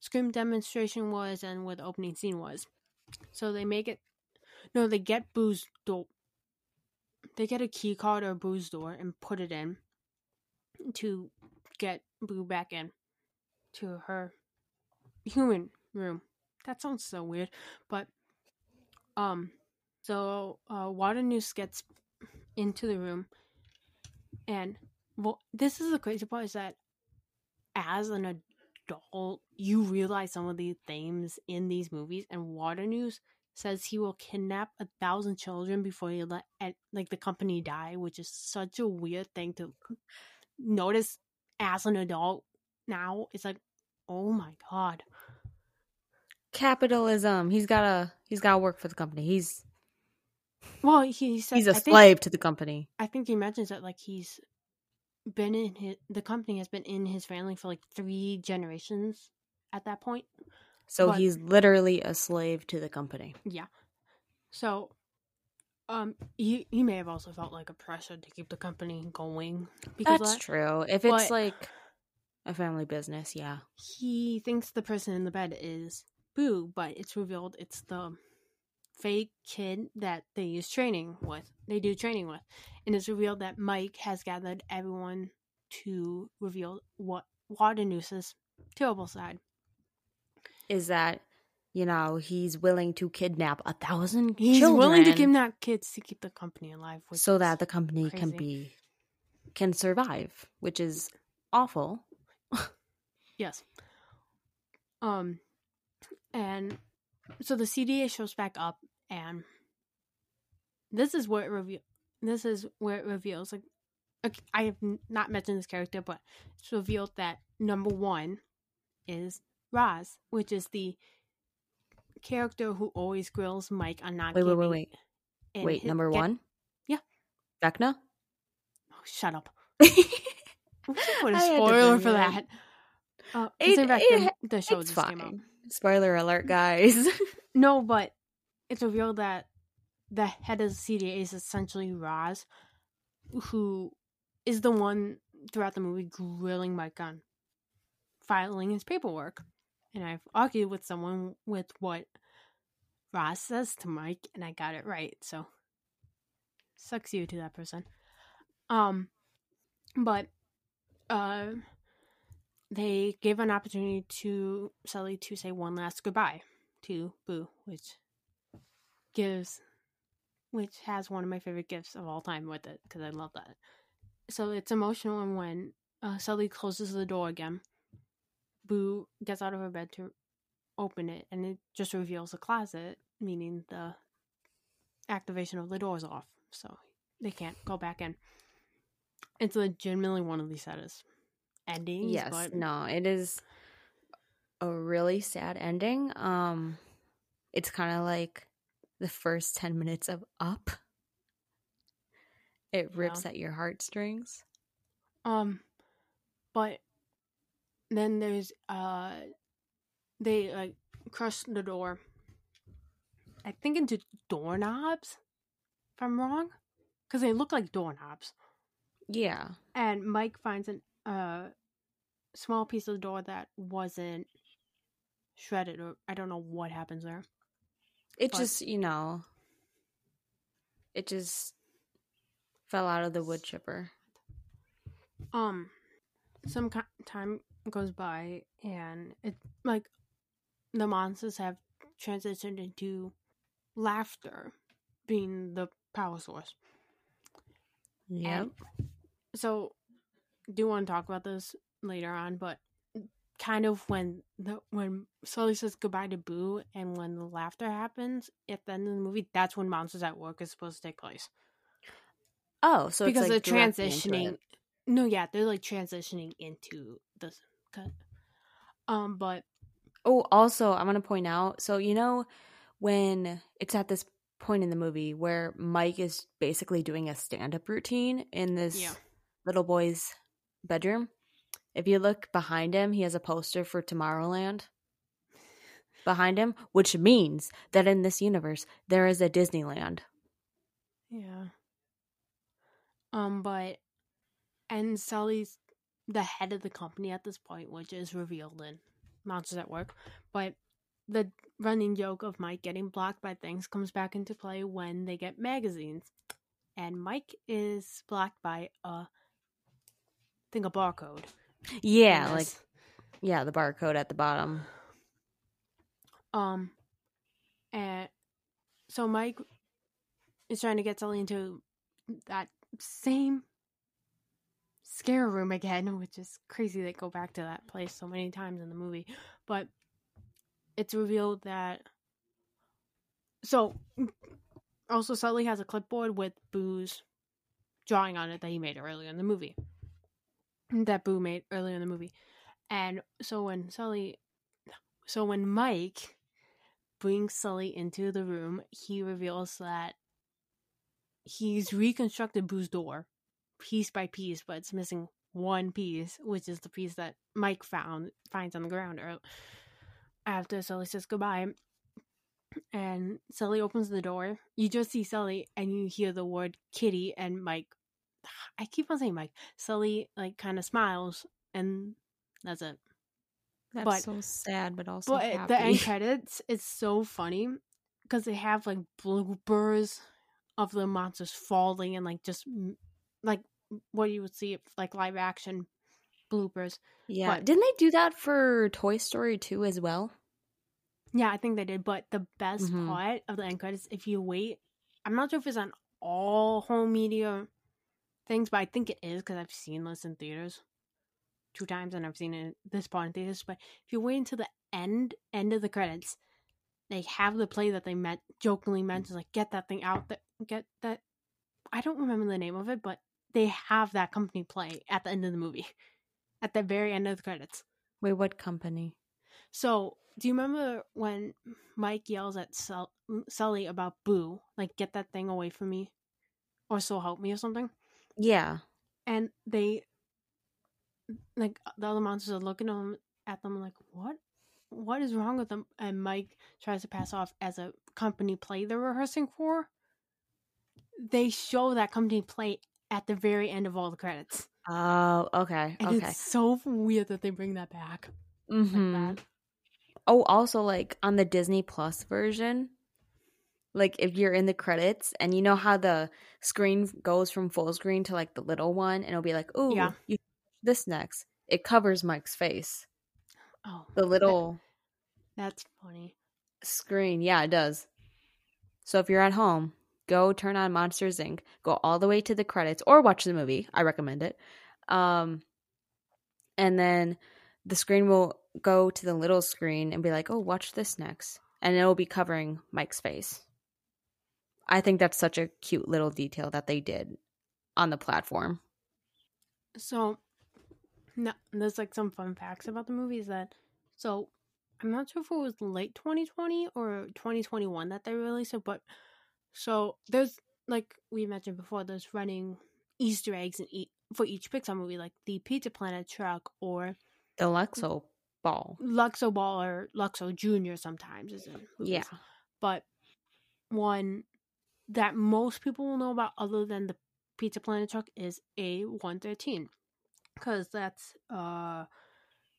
scream demonstration was and where the opening scene was. So they make it. No, they get Boo's door. They get a key card or Boo's door and put it in to get Boo back in to her human room. That sounds so weird, but um, so uh, Waternoose gets into the room, and well, this is the crazy part is that as an adult, you realize some of the themes in these movies, and Waternoose says he will kidnap a thousand children before he let like the company die, which is such a weird thing to notice as an adult. Now it's like, oh my god, capitalism. He's gotta he's gotta work for the company. He's well, he says he's a slave to the company. I think he mentions that like he's been in his the company has been in his family for like three generations at that point. So but, he's literally a slave to the company. Yeah. So um he he may have also felt like a pressure to keep the company going because That's that. true. If it's like a family business, yeah. He thinks the person in the bed is Boo, but it's revealed it's the fake kid that they use training with. They do training with. And it's revealed that Mike has gathered everyone to reveal what Waternoose's terrible side. Is that, you know, he's willing to kidnap a thousand He's children willing to kidnap kids to keep the company alive. So that the company crazy. can be can survive, which is awful. yes. Um and so the CDA shows back up, and this is where it reveal. This is where it reveals. Like, okay, I have not mentioned this character, but it's revealed that number one is Roz, which is the character who always grills Mike on not. Wait, wait, wait, wait. Wait, his, number get, one. Yeah. Vecna. Oh, shut up. What a spoiler for that. Uh, it, it, the show just fine. came out. Spoiler alert, guys. no, but it's revealed that the head of the CDA is essentially Roz, who is the one throughout the movie grilling Mike on filing his paperwork. And I've argued with someone with what Roz says to Mike, and I got it right. So, sucks you to that person. Um, but uh, they give an opportunity to Sully to say one last goodbye to Boo, which gives, which has one of my favorite gifts of all time with it because I love that. So it's emotional, and when uh, Sully closes the door again, Boo gets out of her bed to open it, and it just reveals a closet, meaning the activation of the door is off, so they can't go back in. It's legitimately one of these saddest endings. Yes, but... no, it is a really sad ending. Um, it's kind of like the first ten minutes of Up. It rips yeah. at your heartstrings. Um, but then there's uh, they like crush the door. I think into doorknobs, if I'm wrong, because they look like doorknobs. Yeah. And Mike finds an uh small piece of the door that wasn't shredded or I don't know what happens there. It but, just, you know, it just fell out of the wood chipper. Um some time goes by and it like the monsters have transitioned into laughter being the power source. Yeah. So do want to talk about this later on, but kind of when the when Sully says goodbye to Boo and when the laughter happens at the end of the movie, that's when Monsters at Work is supposed to take place. Oh, so because like they're transitioning. No, yeah, they're like transitioning into the cut. Um, but oh, also I want to point out. So you know when it's at this point in the movie where Mike is basically doing a stand-up routine in this yeah. little boy's bedroom. If you look behind him, he has a poster for Tomorrowland behind him, which means that in this universe there is a Disneyland. Yeah. Um, but and Sully's the head of the company at this point, which is revealed in Monsters at Work. But the running joke of Mike getting blocked by things comes back into play when they get magazines. And Mike is blocked by a thing, a barcode. Yeah, like yeah, the barcode at the bottom. Um, and so Mike is trying to get Sully into that same scare room again, which is crazy. They go back to that place so many times in the movie, but it's revealed that. So, also Sully has a clipboard with Boo's drawing on it that he made earlier in the movie. That Boo made earlier in the movie, and so when Sully, so when Mike brings Sully into the room, he reveals that he's reconstructed Boo's door piece by piece, but it's missing one piece, which is the piece that Mike found finds on the ground or after Sully says goodbye. And Sully opens the door. You just see Sully and you hear the word kitty and Mike I keep on saying Mike. Sully like kind of smiles and that's it. That's But- so sad, but also But happy. the end credits is so funny because they have like bloopers of the monsters falling and like just like what you would see like live action bloopers. yeah, but- didn't they do that for Toy Story 2 as well? Yeah, I think they did. But the best Mhm. part of the end credits, if you wait, I'm not sure if it's on all home media things, but I think it is because I've seen this in theaters two times and I've seen it this part in theaters. But if you wait until the end end of the credits, they have the play that they meant jokingly mentioned, like get that thing out, that get that. I don't remember the name of it, but they have that company play at the end of the movie, at the very end of the credits. Wait, what company? So, do you remember when Mike yells at Sul- mm, Sully about Boo, like "Get that thing away from me," or "So help me" or something? Yeah. And they, like, the other monsters are looking at them, at them like, "What? What is wrong with them?" And Mike tries to pass off as a company play they're rehearsing for. They show that company play at the very end of all the credits, Oh, okay. and okay. it's so weird that they bring that back Mhm. like that. Oh, also like on the Disney Plus version, like if you're in the credits and you know how the screen goes from full screen to like the little one, and it'll be like, "Oh, Yeah. you this next." It covers Mike's face. Oh, The little that's funny. screen, yeah, it does. So if you're at home, go turn on Monsters Inc. Go all the way to the credits or watch the movie. I recommend it. Um, and then the screen will go to the little screen and be like, "Oh, watch this next," and it'll be covering Mike's face. I think that's such a cute little detail that they did on the platform. So, no, there's like some fun facts about the movie. Is that so? I'm not sure if it was late 2020 or 2021 that they released it, but so there's like we mentioned before, there's running Easter eggs in e- for each Pixar movie, like the Pizza Planet truck or The Luxo ball. Luxo Ball or Luxo Junior. Sometimes is in movies. Yeah. but one that most people will know about other than the Pizza Planet truck is A113 because that's a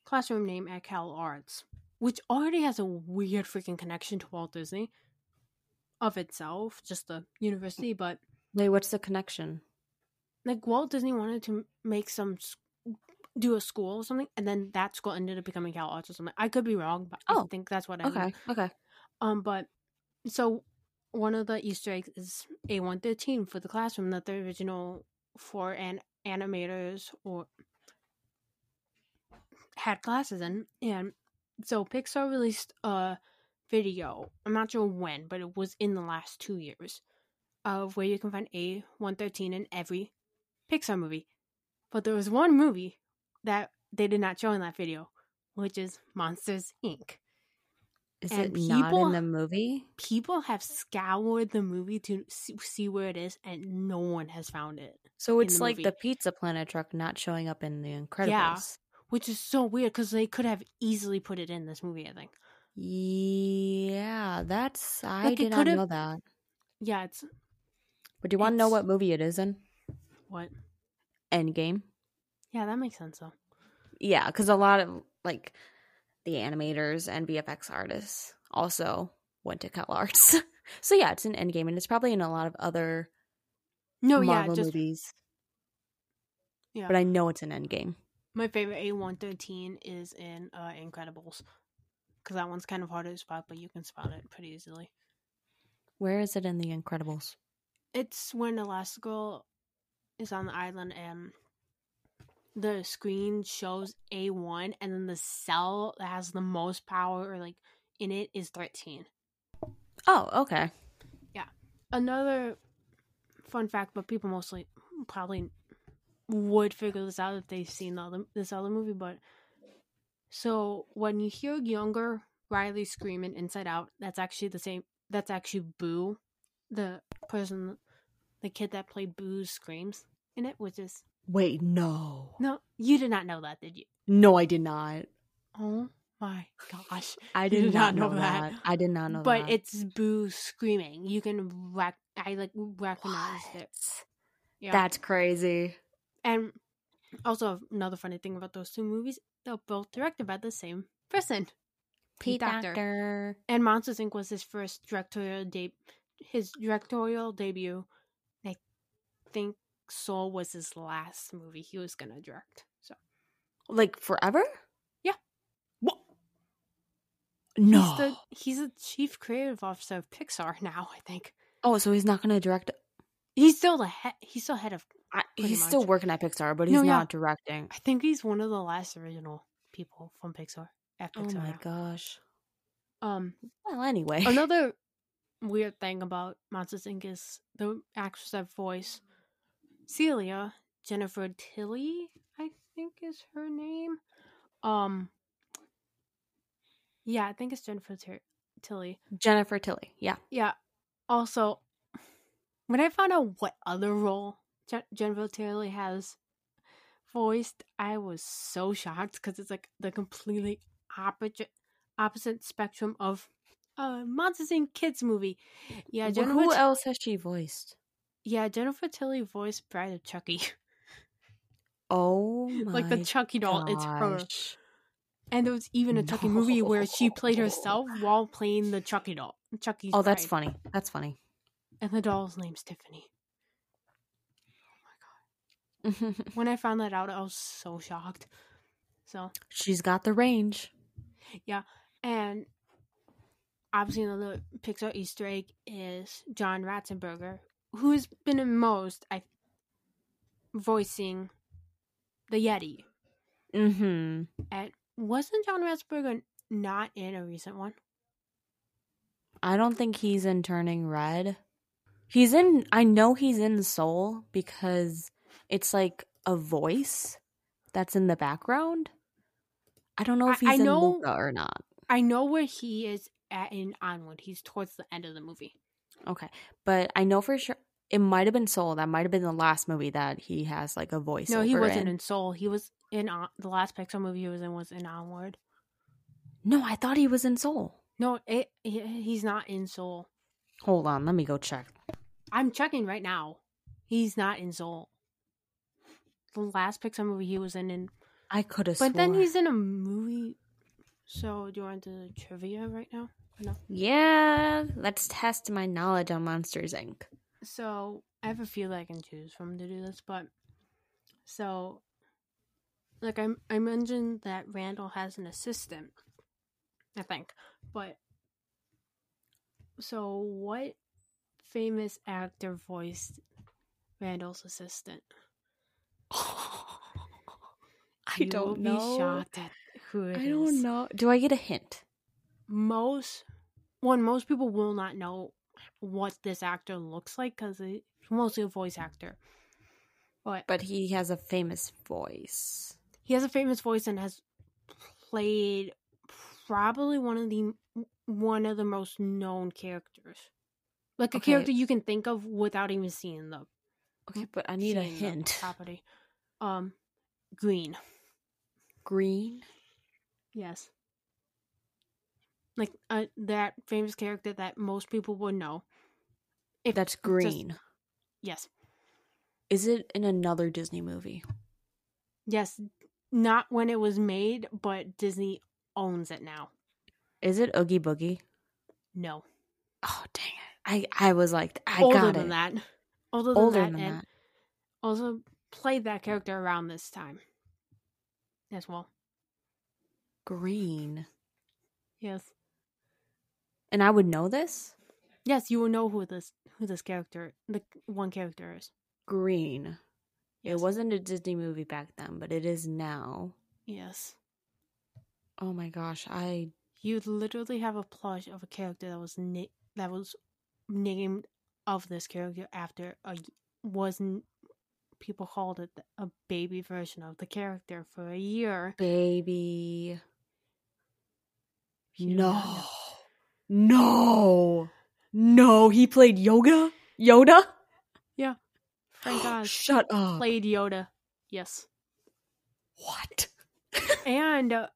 classroom name at Cal Arts, which already has a weird freaking connection to Walt Disney of itself, just the university, but Wait, what's the connection? like Walt Disney wanted to make some do a school or something, and then that school ended up becoming Cal Arts or something. I could be wrong, but I Oh, think that's what I mean. Okay, okay. Um, but so one of the Easter eggs is A one thirteen for the classroom that the original for an animators or had classes in, and so Pixar released a video. I'm not sure when, but it was in the last two years of where you can find A one thirteen in every Pixar movie. But there was one movie that they did not show in that video, which is Monsters Inc. Is And it not people- in the movie? people have scoured the movie to see, where it is, and no one has found it, So it's the like movie. the Pizza Planet truck not showing up in The Incredibles. which is so weird because they could have easily put it in this movie. I think. Yeah, that's I it did not could've- know that. Yeah, it's But do you want to know It's- what movie it is in? what? Endgame. Yeah, that makes sense though. Yeah, because a lot of like the animators and VFX artists also went to Cal Arts. so yeah, it's an Endgame, and it's probably in a lot of other No, Marvel yeah, just movies. yeah. But I know it's an Endgame. My favorite A113 is in uh, Incredibles. Because that one's kind of hard to spot, but you can spot it pretty easily. Where is it in The Incredibles? It's when Elastigirl is on the island and the screen shows A1, and then the cell that has the most power or like in it is 13. Oh, okay. Yeah. Another fun fact, but people mostly probably would figure this out if they've seen the other, this other movie. But so when you hear younger Riley screaming Inside Out, that's actually the same. That's actually Boo, the person, the kid that played Boo screams in it, which is Wait, no. no, you did not know that, did you? No, I did not. Oh my gosh! I did, did not not know know that. that. I did not know but that. But it's Boo screaming. You can rec- I like recognized it. Yeah. That's crazy. And also another funny thing about those two movies, they're both directed by the same person. Pete Docter. Docter. And Monsters Inc. was his first directorial de- his directorial debut. I think Soul was his last movie he was gonna direct. So Like forever? Yeah. What? No. he's the he's a chief creative officer of Pixar now. I think oh, so he's not going to direct. he's still the head. He's still head of. I, he's still working at Pixar, but he's No, yeah. not directing. I think he's one of the last original people from Pixar at Oh my gosh. Um, Well, anyway. another weird thing about Monsters Inc. is the actress that voiced Celia, Jennifer Tilly, I think is her name. Um, yeah, I think it's Jennifer Ti- Tilly. Jennifer Tilly. Yeah. Yeah. Also, when I found out what other role Jennifer Tilly has voiced, I was so shocked because it's like the completely opposite opposite spectrum of uh Monsters Inc. kids movie. Yeah, Jennifer. who Ti- else has she voiced? yeah, Jennifer Tilly voiced Bride of Chucky, Oh my like the Chucky doll. It's her. And there was even a Chucky movie where she played herself while playing the Chucky doll. Chucky. Oh, that's funny. That's funny. And the doll's name's Tiffany. when I found that out, I was so shocked. So, She's got the range. Yeah, and obviously another Pixar Easter egg is John Ratzenberger, who has been in most, I voicing the Yeti. Mm-hmm. And wasn't John Ratzenberger not in a recent one? I don't think he's in Turning Red. He's in. I know he's in Soul because it's like a voice that's in the background. I don't know if he's I in know- Luca or not. I know where he is at in Onward. He's towards the end of the movie. Okay, but I know for sure it might have been Soul. That might have been the last movie that he has like a voice. No, he wasn't in. in Soul. He was in On- the last Pixar movie he was in was in Onward. No, I thought he was in Soul. No, it, he, he's not in Soul. Hold on, let me go check. I'm checking right now. He's not in Soul. The last Pixar movie he was in, in I could have. but then he's in a movie. So, do you want to do the trivia right now? Or no. Yeah, let's test my knowledge on Monsters Inc. So, I have a few that I can choose from to do this, but so, like I I mentioned that Randall has an assistant, I think, but so what famous actor voiced Randall's assistant? I don't know. Be shocked at who it I is. don't know. Do I get a hint? Most one, most people will not know what this actor looks like because he's mostly a voice actor. But But he has a famous voice. he has a famous voice and has played probably one of the one of the most known characters, like a Okay. character you can think of without even seeing the Okay, but I need a hint. Property, um, Green. Green. Yes. Like uh, that famous character that most people would know. If That's just- green. yes. Is it in another Disney movie? Yes, not when it was made, but Disney owns it now. Is it Oogie Boogie? No. Oh dang it! I I was like I Older got than it. that. Older than Older that, than and that. also played that character around this time as well. Green. Yes. And I would know this. Yes, you will know who this who this character the one character is. Green. Yes. It wasn't a Disney movie back then, but it is now. Yes. Oh my gosh, I You literally have a plush of a character that was na- that was named of this character after a wasn't people called it a baby version of the character for a year. baby. You No. No. No, he played Yoga? Yoda? Yeah. Frank Oz Shut up. played Yoda. Yes. what? And uh,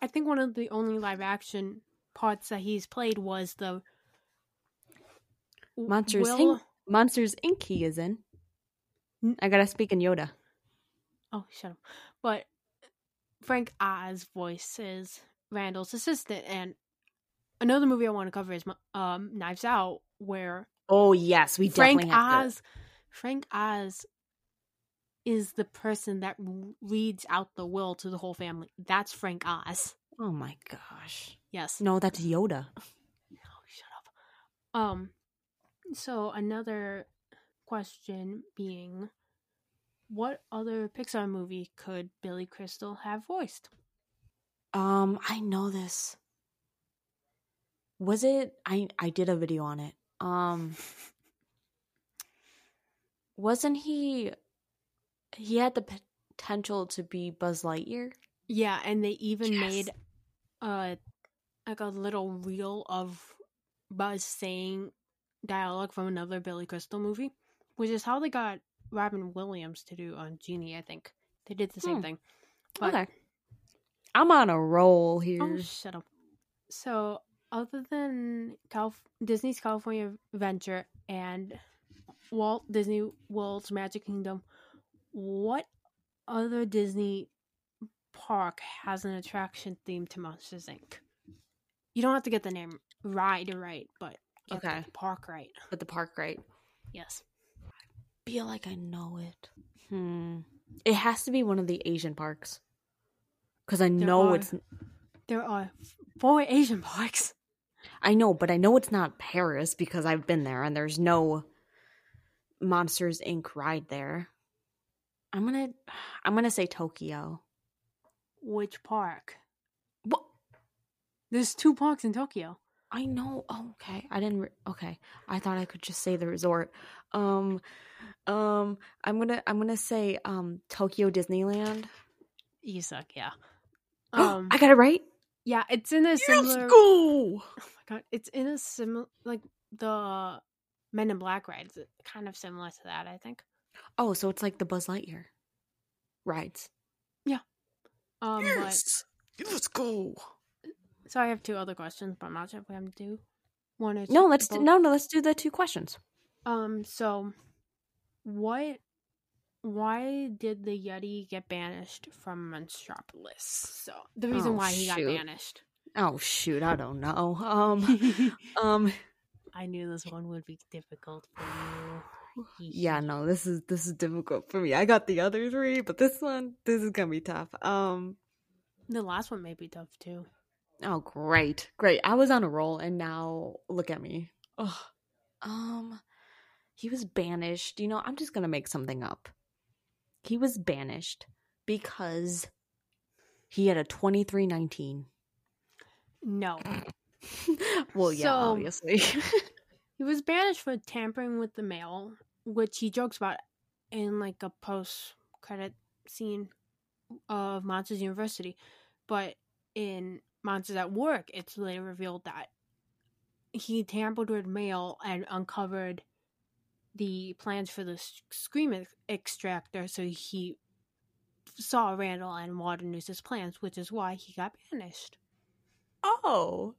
I think one of the only live action parts that he's played was the Monsters Will- Inc. Monsters Inc. he is in. I gotta speak in Yoda. Oh, shut up. But Frank Oz voices Randall's assistant, and another movie I want to cover is um, Knives Out, where Oh yes, we Frank definitely have to. Oz, Frank Oz, is the person that reads out the will to the whole family. That's Frank Oz. Oh my gosh. Yes. No, that's Yoda. Oh, shut up. Um, so another question being, what other Pixar movie could Billy Crystal have voiced? Um, I know this. Was it I I did a video on it. Um wasn't he he had the potential to be Buzz Lightyear? Yeah, and they even Yes. made uh like a little reel of Buzz saying dialogue from another Billy Crystal movie, which is how they got Robin Williams to do on Genie. I think they did the same Hmm. thing. But, okay. I'm on a roll here. Oh, shut up. So, other than Calif- Disney's California Adventure and Walt Disney World's Magic Kingdom, what other Disney park has an attraction themed to Monsters Inc? You don't have to get the name ride right, but get Okay. the park right. But the park, right? Yes. Feel like I know it. Hmm. It has to be one of the Asian parks. Cuz I There know are- it's There are four Asian parks. I know, but I know it's not Paris because I've been there and there's no Monsters Inc. ride there. I'm gonna, I'm gonna say Tokyo. Which park? What? There's two parks in Tokyo. I know. Oh, okay. I didn't. Re- okay. I thought I could just say the resort. Um, um. I'm gonna. I'm gonna say um Tokyo Disneyland. You suck, yeah. Um, I got it right. Yeah, it's in a similar. go. Oh my god, it's in a similar like the Men in Black ride. It's kind of similar to that, I think. Oh, so it's like the Buzz Lightyear rides. Yeah. Um, Let's go. But so I have two other questions, but I'm not sure if we have to do one or two. No, let's do, no, no. Let's do the two questions. Um, so what? Why did the Yeti get banished from Monstropolis? So the reason Oh, why he shoot. got banished. Oh shoot, I don't know. Um, um. I knew this one would be difficult for you. Yeah, no, this is this is difficult for me. I got the other three, but this one, this is gonna be tough. Um. The last one may be tough too. Oh, great, great. I was on a roll, and now look at me. Ugh. Um, he was banished. You know, I'm just gonna make something up. He was banished because he had a 2319. No. well, yeah, So- obviously. He was banished for tampering with the mail, which he jokes about in like a post credit scene of Monsters University. But in Monsters at Work, it's later revealed that he tampered with mail and uncovered the plans for the Scream extractor, so he saw Randall and Waternoose's plans, which is why he got banished. oh,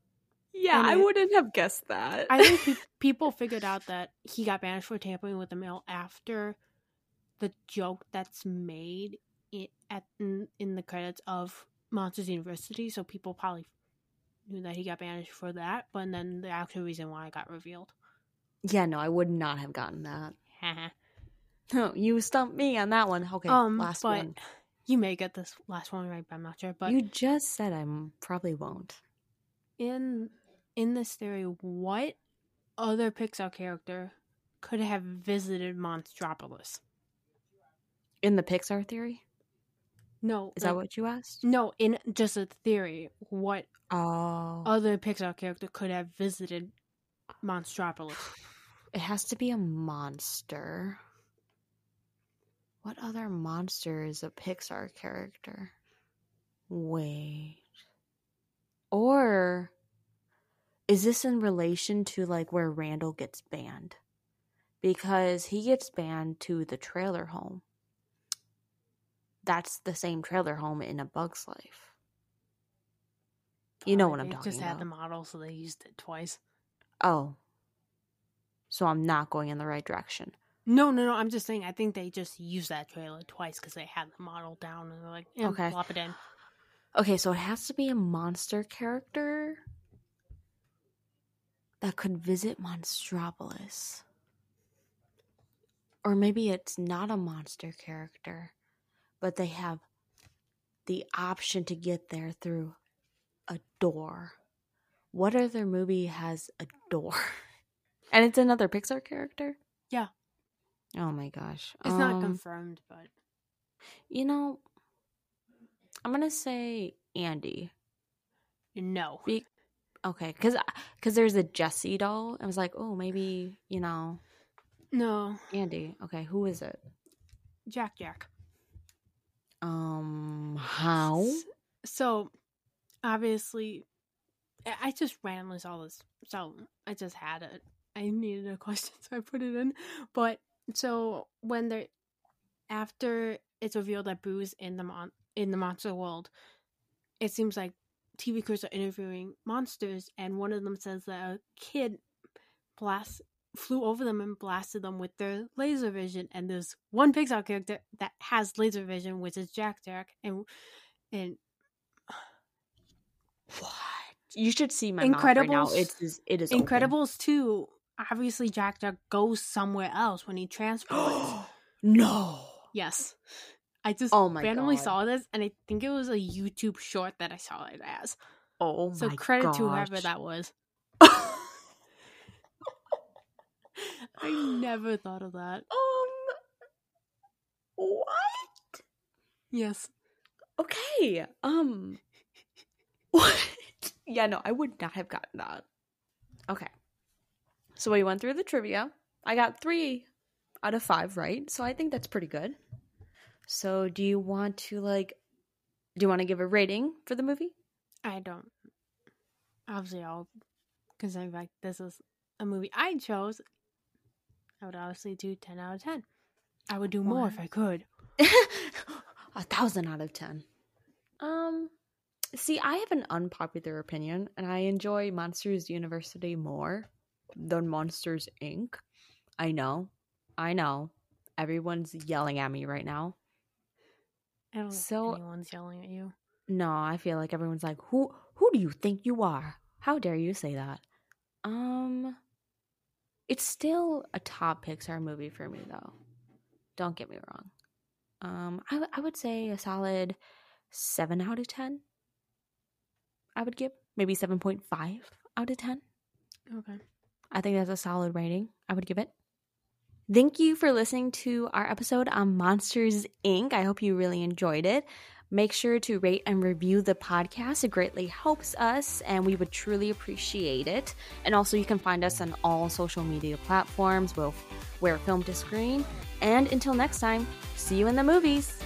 yeah, And I it- wouldn't have guessed that. I think pe- people figured out that he got banished for tampering with the mail after the joke that's made at in, in the credits of Monsters University, so people probably knew that he got banished for that. But then the actual reason why it got revealed. Yeah, no, I would not have gotten that. Oh, you stumped me on that one. Okay, um, last but one. you may get this last one right, but I'm not sure. But you just said I probably won't. in in this theory, what other Pixar character could have visited Monstropolis? In the Pixar theory? No, Is like- that what you asked? No, in just a theory, what Oh. other Pixar character could have visited Monstropolis? It has to be a monster. What other monster is a Pixar character? Wait. Or is this in relation to like where Randall gets banned? Because he gets banned to the trailer home. That's the same trailer home in A Bug's Life. You know what I'm talking Just had about. the model, so they used it twice. Oh. So I'm not going in the right direction. No, no, no. I'm just saying. I think they just used that trailer twice because they had the model down and they're like, yeah, Okay. plop it in. Okay, so it has to be a monster character that could visit Monstropolis. Or maybe it's not a monster character, but they have the option to get there through a door. What other movie has a door? And it's another Pixar character? Yeah. Oh my gosh. It's not Um, confirmed, but You know, I'm going to say Andy. no. Be- okay, because because there's a Jesse doll. I was like, oh, maybe you know No. Andy. Okay, who is it? Jack Jack. Um, how? So, obviously, I just randomly saw this. So, I just had it. I needed a question, so I put it in. But, so, when they're, after it's revealed that Boo's in the, mon- in the monster world, it seems like TV crews are interviewing monsters, and one of them says that a kid blast flew over them and blasted them with their laser vision. And there's one Pixar character that has laser vision, which is Jack Jack, and and What? You should see my mouth right now. Incredibles- It's is- it is open. Incredibles two. Obviously, Jack Jack goes somewhere else when he transports. no. yes, I just Oh my randomly God. saw this, and I think it was a YouTube short that I saw it as. Oh So my So credit to whoever that was. I never thought of that. um. What? Yes. Okay. Um. What? Yeah, no, I would not have gotten that. Okay. So we went through the trivia. I got three out of five right. So I think that's pretty good. So do you want to like do you want to give a rating for the movie? I don't. Obviously, I'll consider like this is a movie I chose. I would obviously do ten out of ten. I would do more if I could. a thousand out of ten. Um see, I have an unpopular opinion and I enjoy Monsters University more than Monsters Inc. I know. I know. Everyone's yelling at me right now. I don't So- anyone's yelling at you. No, I feel like everyone's like, "Who who do you think you are? How dare you say that?" Um it's still a top Pixar movie for me though. Don't get me wrong. Um I w- I would say a solid 7 out of 10. I would give maybe 7.5 out of 10. Okay. I think that's a solid rating. I would give it. Thank you for listening to our episode on Monsters Inc. I hope you really enjoyed it. Make sure to rate and review the podcast. It greatly helps us, and we would truly appreciate it. And also, you can find us on all social media platforms where, film to screen. And until next time, see you in the movies.